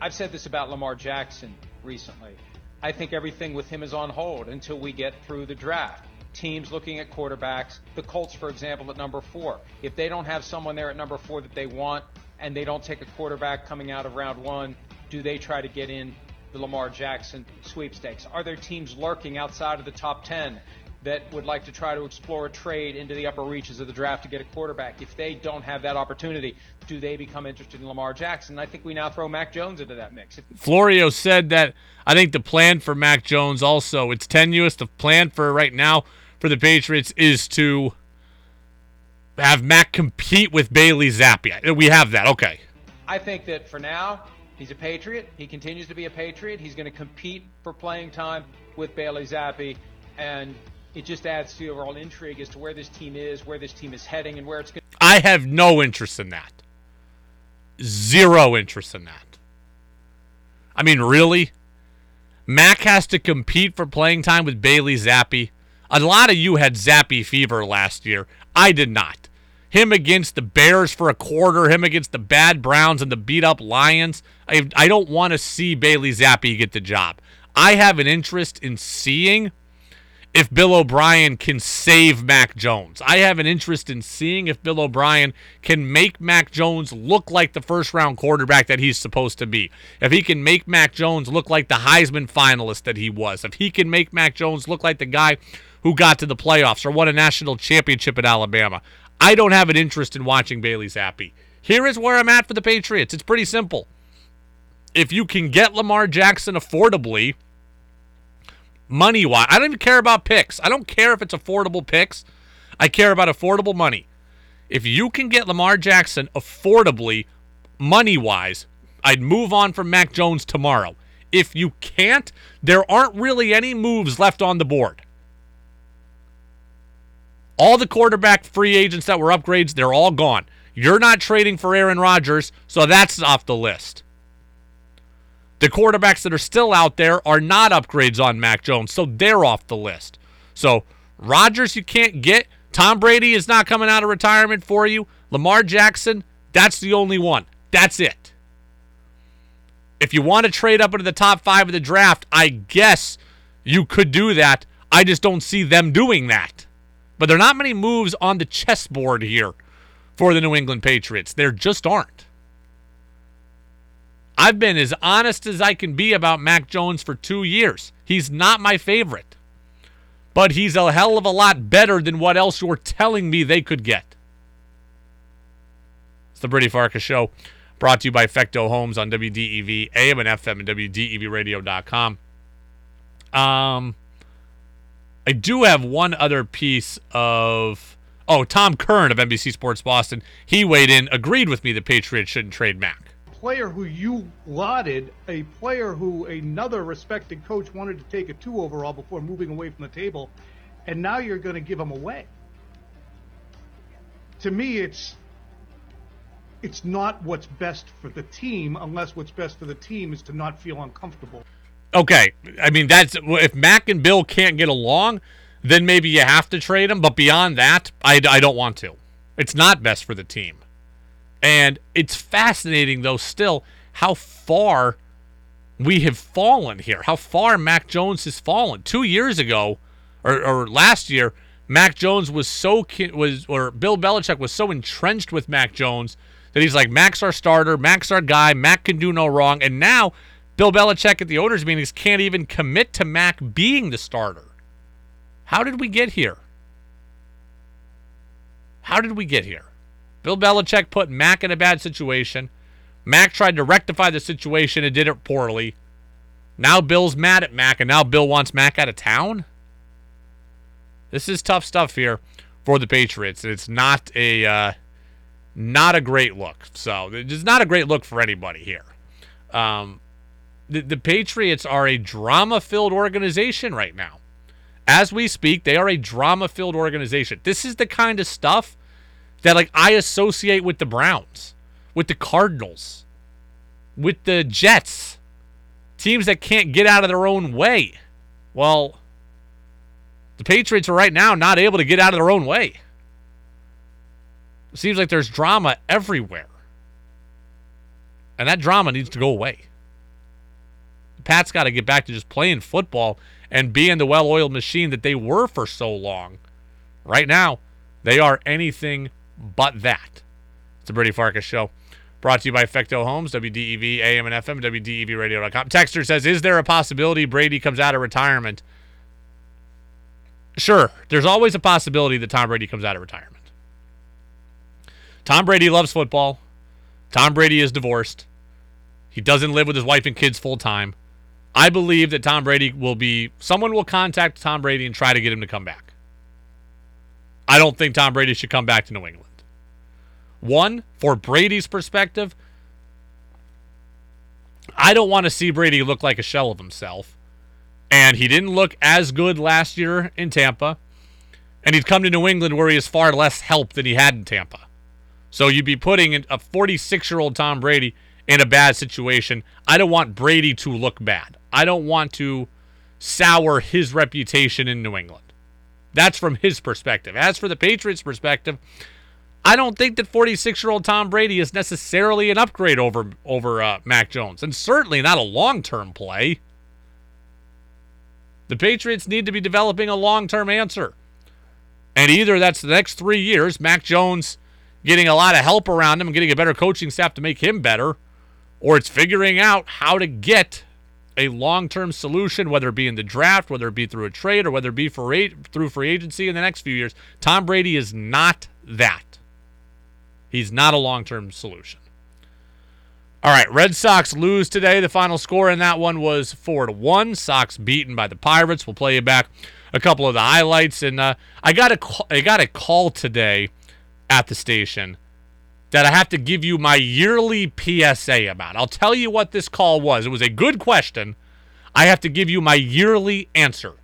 I've said this about Lamar Jackson recently. I think everything with him is on hold until we get through the draft. teams looking at quarterbacks. The Colts, for example, at number four. If they don't have someone there at number four that they want, and they don't take a quarterback coming out of round one, do they try to get in the Lamar Jackson sweepstakes? Are there teams lurking outside of the top 10 that would like to try to explore a trade into the upper reaches of the draft to get a quarterback? If they don't have that opportunity, do they become interested in Lamar Jackson? I think we now throw Mac Jones into that mix. Florio said that I think the plan for Mac Jones also, it's tenuous. The plan for right now for the Patriots is to have Mac compete with Bailey Zappe. We have that. Okay. I think that for now, he's a Patriot. He continues to be a Patriot. He's going to compete for playing time with Bailey Zappe. And it just adds to the overall intrigue as to where this team is, where this team is heading, and where it's going I have no interest in that. Zero interest in that. I mean, really? Mac has to compete for playing time with Bailey Zappe. A lot of you had Zappe fever last year. I did not. Him against the Bears for a quarter, him against the bad Browns and the beat up Lions. I, I don't want to see Bailey Zappe get the job. I have an interest in seeing if Bill O'Brien can save Mac Jones. I have an interest in seeing if Bill O'Brien can make Mac Jones look like the first round quarterback that he's supposed to be. If he can make Mac Jones look like the Heisman finalist that he was. If he can make Mac Jones look like the guy who got to the playoffs or won a national championship at Alabama. I don't have an interest in watching Bailey Zappe. Here is where I'm at for the Patriots. It's pretty simple. If you can get Lamar Jackson affordably, money wise. I don't even care about picks. I don't care if it's affordable picks. I care about affordable money. If you can get Lamar Jackson affordably, money wise, I'd move on from Mac Jones tomorrow. If you can't, there aren't really any moves left on the board. All the quarterback free agents that were upgrades, they're all gone. You're not trading for Aaron Rodgers, so that's off the list. The quarterbacks that are still out there are not upgrades on Mac Jones, so they're off the list. So Rodgers, you can't get. Tom Brady is not coming out of retirement for you. Lamar Jackson, that's the only one. That's it. If you want to trade up into the top five of the draft, I guess you could do that. I just don't see them doing that. But there are not many moves on the chessboard here for the New England Patriots. There just aren't. I've been as honest as I can be about Mac Jones for two years. He's not my favorite, but he's a hell of a lot better than what else you're telling me they could get. It's the Brady Farkas Show, brought to you by Fecteau Homes on WDEV, AM and FM, and WDEVradio.com. Um, I do have one other piece of. Oh, Tom Curran of NBC Sports Boston. He weighed in, agreed with me the Patriots shouldn't trade Mac player who you lauded, a player who another respected coach wanted to take a two overall before moving away from the table, and now you're going to give him away. To me, it's it's not what's best for the team, unless what's best for the team is to not feel uncomfortable. Okay, I mean that's if Mac and Bill can't get along, then maybe you have to trade him. But beyond that, I, I don't want to. It's not best for the team. And it's fascinating, though, still, how far we have fallen here, how far Mac Jones has fallen. Two years ago, or, or last year, Mac Jones was so, was or Bill Belichick was so entrenched with Mac Jones that he's like, Mac's our starter, Mac's our guy, Mac can do no wrong. And now, Bill Belichick at the owners' meetings can't even commit to Mac being the starter. How did we get here? How did we get here? Bill Belichick put Mac in a bad situation. Mac tried to rectify the situation and did it poorly. Now Bill's mad at Mac, and now Bill wants Mac out of town? This is tough stuff here for the Patriots. It's not a uh, not a great look. So it's not a great look for anybody here. Um, the, the Patriots are a drama-filled organization right now. As we speak, they are a drama-filled organization. This is the kind of stuff that like I associate with the Browns, with the Cardinals, with the Jets, teams that can't get out of their own way. Well, the Patriots are right now not able to get out of their own way. It seems like there's drama everywhere. And that drama needs to go away. The Pats got to get back to just playing football and being the well oiled machine that they were for so long. Right now, they are anything but that. It's the Brady Farkas Show. Brought to you by Fecteau Homes, WDEV, AM and FM, WDEVradio.com. Texter says, Is there a possibility Brady comes out of retirement? Sure, there's always a possibility that Tom Brady comes out of retirement. Tom Brady loves football. Tom Brady is divorced. He doesn't live with his wife and kids full time. I believe that Tom Brady will be, someone will contact Tom Brady and try to get him to come back. I don't think Tom Brady should come back to New England. One, for Brady's perspective, I don't want to see Brady look like a shell of himself. And he didn't look as good last year in Tampa. And he'd come to New England where he has far less help than he had in Tampa. So you'd be putting a 46 year old Tom Brady in a bad situation. I don't want Brady to look bad. I don't want to sour his reputation in New England. That's from his perspective. As for the Patriots' perspective, I don't think that 46 year old Tom Brady is necessarily an upgrade over over uh, Mac Jones, and certainly not a long term play. The Patriots need to be developing a long term answer. And either that's the next three years, Mac Jones getting a lot of help around him and getting a better coaching staff to make him better, or it's figuring out how to get a long-term solution, whether it be in the draft, whether it be through a trade, or whether it be for through free agency in the next few years. Tom Brady is not that. He's not a long-term solution. All right, Red Sox lose today. The final score in that one was four to one. Sox beaten by the Pirates. We'll play you back a couple of the highlights, and uh, I got a call, I got a call today at the station that I have to give you my yearly PSA about. I'll tell you what this call was. It was a good question. I have to give you my yearly answer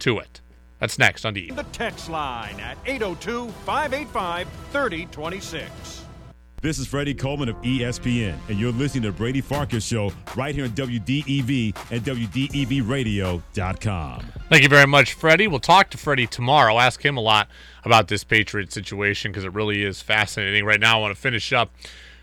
to it. That's next on the The text line at 802 585 3026. This is Freddie Coleman of ESPN, and you're listening to Brady Farkas Show right here on WDEV and WDEVradio.com. Thank you very much, Freddie. We'll talk to Freddie tomorrow. Ask him a lot about this Patriot situation because it really is fascinating. Right now, I want to finish up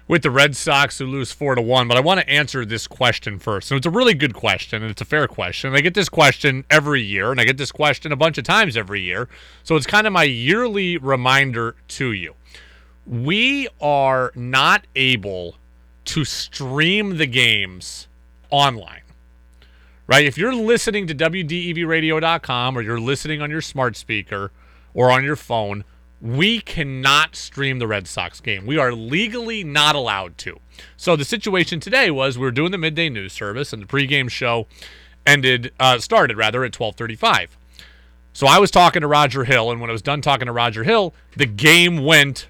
with the Red Sox who lose four to one, but I want to answer this question first. So it's a really good question and it's a fair question. I get this question every year, and I get this question a bunch of times every year. So it's kind of my yearly reminder to you. We are not able to stream the games online right? If you're listening to WDEVradio.com or you're listening on your smart speaker or on your phone, we cannot stream the Red Sox game. We are legally not allowed to. So the situation today was we were doing the midday news service and the pregame show ended uh, started rather at 12:35. So I was talking to Roger Hill and when I was done talking to Roger Hill, the game went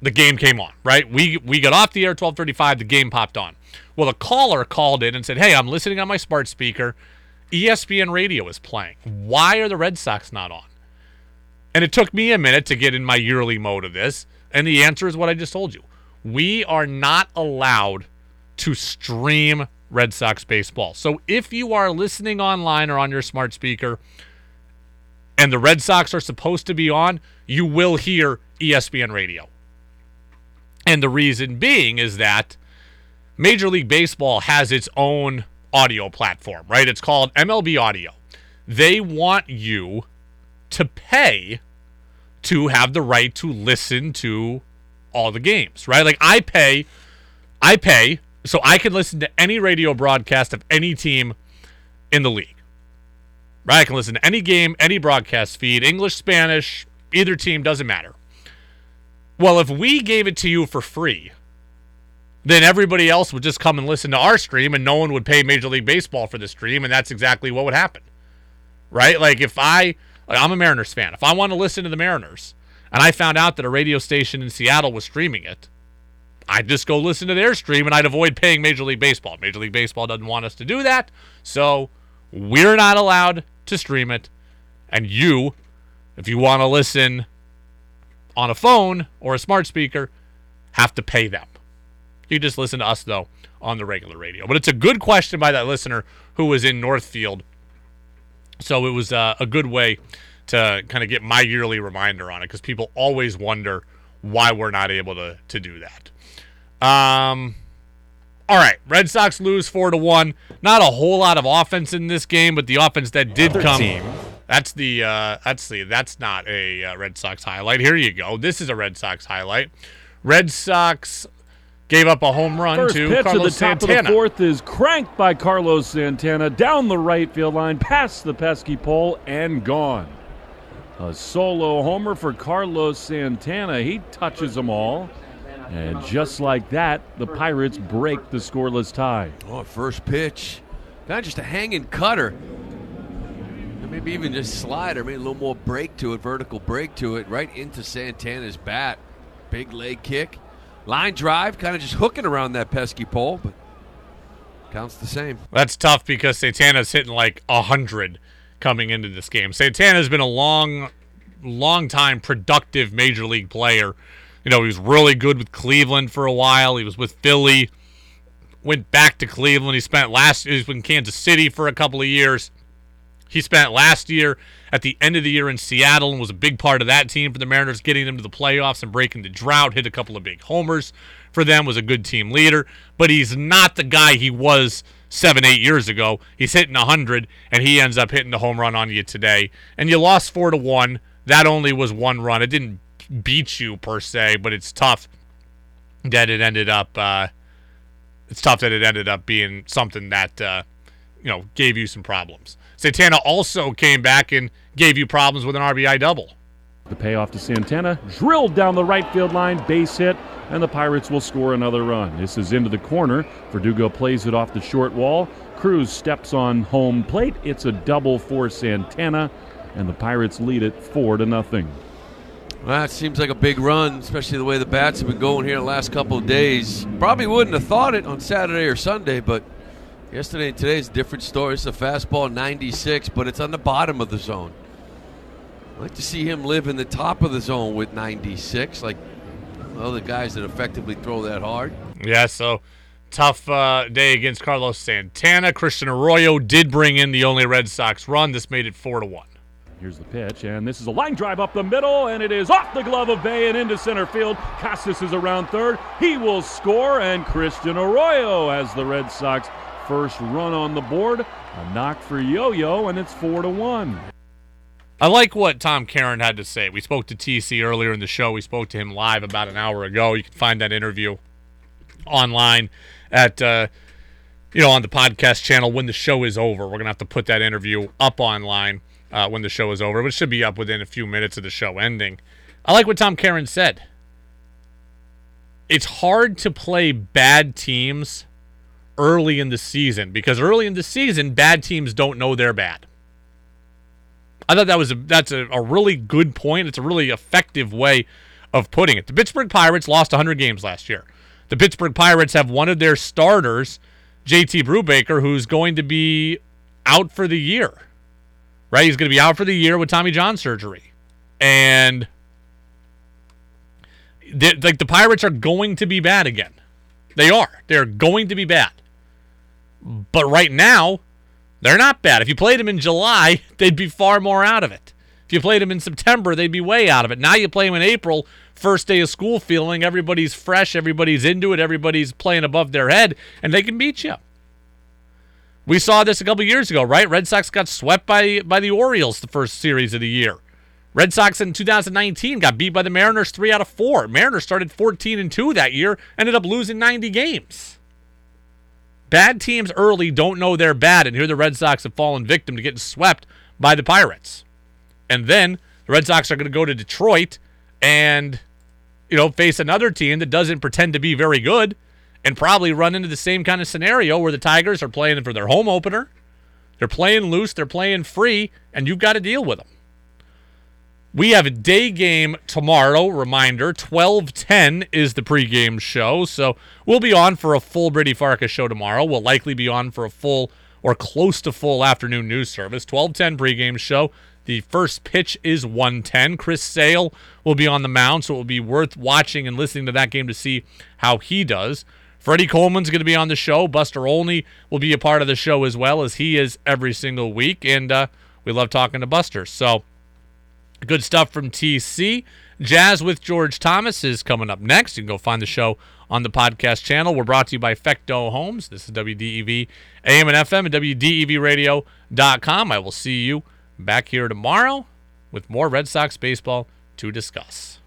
the game came on, right? We we got off the air 12:35, the game popped on. Well, a caller called in and said, "Hey, I'm listening on my smart speaker. ESPN radio is playing. Why are the Red Sox not on?" And it took me a minute to get in my yearly mode of this, and the answer is what I just told you. We are not allowed to stream Red Sox baseball. So if you are listening online or on your smart speaker and the Red Sox are supposed to be on, you will hear ESPN radio. And the reason being is that Major League Baseball has its own audio platform, right? It's called MLB Audio. They want you to pay to have the right to listen to all the games, right? Like I pay I pay so I can listen to any radio broadcast of any team in the league. Right? I can listen to any game, any broadcast feed, English, Spanish, either team doesn't matter. Well, if we gave it to you for free, then everybody else would just come and listen to our stream and no one would pay Major League Baseball for the stream and that's exactly what would happen. Right? Like if I like I'm a Mariners fan. If I want to listen to the Mariners and I found out that a radio station in Seattle was streaming it, I'd just go listen to their stream and I'd avoid paying Major League Baseball. Major League Baseball doesn't want us to do that. So we're not allowed to stream it. And you, if you want to listen on a phone or a smart speaker, have to pay them. You just listen to us, though, on the regular radio. But it's a good question by that listener who was in Northfield. So it was uh, a good way to kind of get my yearly reminder on it because people always wonder why we're not able to, to do that. Um, All right, Red Sox lose four to one. Not a whole lot of offense in this game, but the offense that did come. team. That's the uh, that's the that's not a uh, Red Sox highlight. Here you go. This is a Red Sox highlight. Red Sox gave up a home run First to pitch Carlos at the top Santana. of the fourth is cranked by Carlos Santana down the right field line, past the pesky pole, and gone. A solo homer for Carlos Santana. He touches them all. And just like that, the Pirates break the scoreless tie. Oh, first pitch. Not just a hanging cutter. Maybe even just slider, maybe a little more break to it, vertical break to it, right into Santana's bat. Big leg kick. Line drive, kind of just hooking around that pesky pole, but counts the same. That's tough because Santana's hitting like a hundred coming into this game. Santana's been a long, long time productive major league player. You know, he was really good with Cleveland for a while. He was with Philly, went back to Cleveland. He spent last he was in Kansas City for a couple of years. He spent last year at the end of the year in Seattle and was a big part of that team for the Mariners, getting them to the playoffs and breaking the drought. Hit a couple of big homers for them. Was a good team leader, but he's not the guy he was seven, eight years ago. He's hitting hundred, and he ends up hitting the home run on you today. And you lost four to one. That only was one run. It didn't beat you per se, but it's tough that it ended up. Uh, it's tough that it ended up being something that uh, you know gave you some problems. Santana also came back and gave you problems with an RBI double. The payoff to Santana, drilled down the right field line, base hit, and the Pirates will score another run. This is into the corner. Verdugo plays it off the short wall. Cruz steps on home plate. It's a double for Santana, and the Pirates lead it four to nothing. Well, it seems like a big run, especially the way the bats have been going here the last couple of days. Probably wouldn't have thought it on Saturday or Sunday, but yesterday and today is a different story. It's a fastball 96, but it's on the bottom of the zone. I'd like to see him live in the top of the zone with 96, like other guys that effectively throw that hard. Yeah, so tough uh, day against Carlos Santana. Christian Arroyo did bring in the only Red Sox run. This made it four to one. Here's the pitch, and this is a line drive up the middle, and it is off the glove of Bae and into center field. Casas is around third. He will score, and Christian Arroyo has the Red Sox first run on the board. A knock for Yo-Yo, and it's four to one. I like what Tom Caron had to say. We spoke to TC earlier in the show. We spoke to him live about an hour ago. You can find that interview online at uh, you know on the podcast channel when the show is over. We're gonna have to put that interview up online uh, when the show is over, but it should be up within a few minutes of the show ending. I like what Tom Caron said. It's hard to play bad teams early in the season because early in the season, bad teams don't know they're bad. I thought that was a, that's a, a really good point. It's a really effective way of putting it. The Pittsburgh Pirates lost 100 games last year. The Pittsburgh Pirates have one of their starters, JT Brubaker, who's going to be out for the year. Right? He's going to be out for the year with Tommy John surgery. And like the Pirates are going to be bad again. They are. They're going to be bad. But right now, they're not bad. If you played them in July, they'd be far more out of it. If you played them in September, they'd be way out of it. Now you play them in April, first day of school feeling, everybody's fresh, everybody's into it, everybody's playing above their head, and they can beat you. We saw this a couple years ago, right? Red Sox got swept by by the Orioles the first series of the year. Red Sox in 2019 got beat by the Mariners 3 out of 4. Mariners started 14 and 2 that year, ended up losing 90 games. Bad teams early don't know they're bad, and here the Red Sox have fallen victim to getting swept by the Pirates. And then the Red Sox are going to go to Detroit and, you know, face another team that doesn't pretend to be very good and probably run into the same kind of scenario where the Tigers are playing for their home opener. They're playing loose, they're playing free, and you've got to deal with them. We have a day game tomorrow. Reminder 1210 is the pregame show. So we'll be on for a full Brady Farkas show tomorrow. We'll likely be on for a full or close to full afternoon news service. 1210 pregame show. The first pitch is 110. Chris Sale will be on the mound, so it will be worth watching and listening to that game to see how he does. Freddie Coleman's going to be on the show. Buster Olney will be a part of the show as well as he is every single week. And uh, we love talking to Buster. So Good stuff from TC. Jazz with George Thomas is coming up next. You can go find the show on the podcast channel. We're brought to you by Fecteau Homes. This is WDEV AM and FM and WDEVradio.com. I will see you back here tomorrow with more Red Sox baseball to discuss.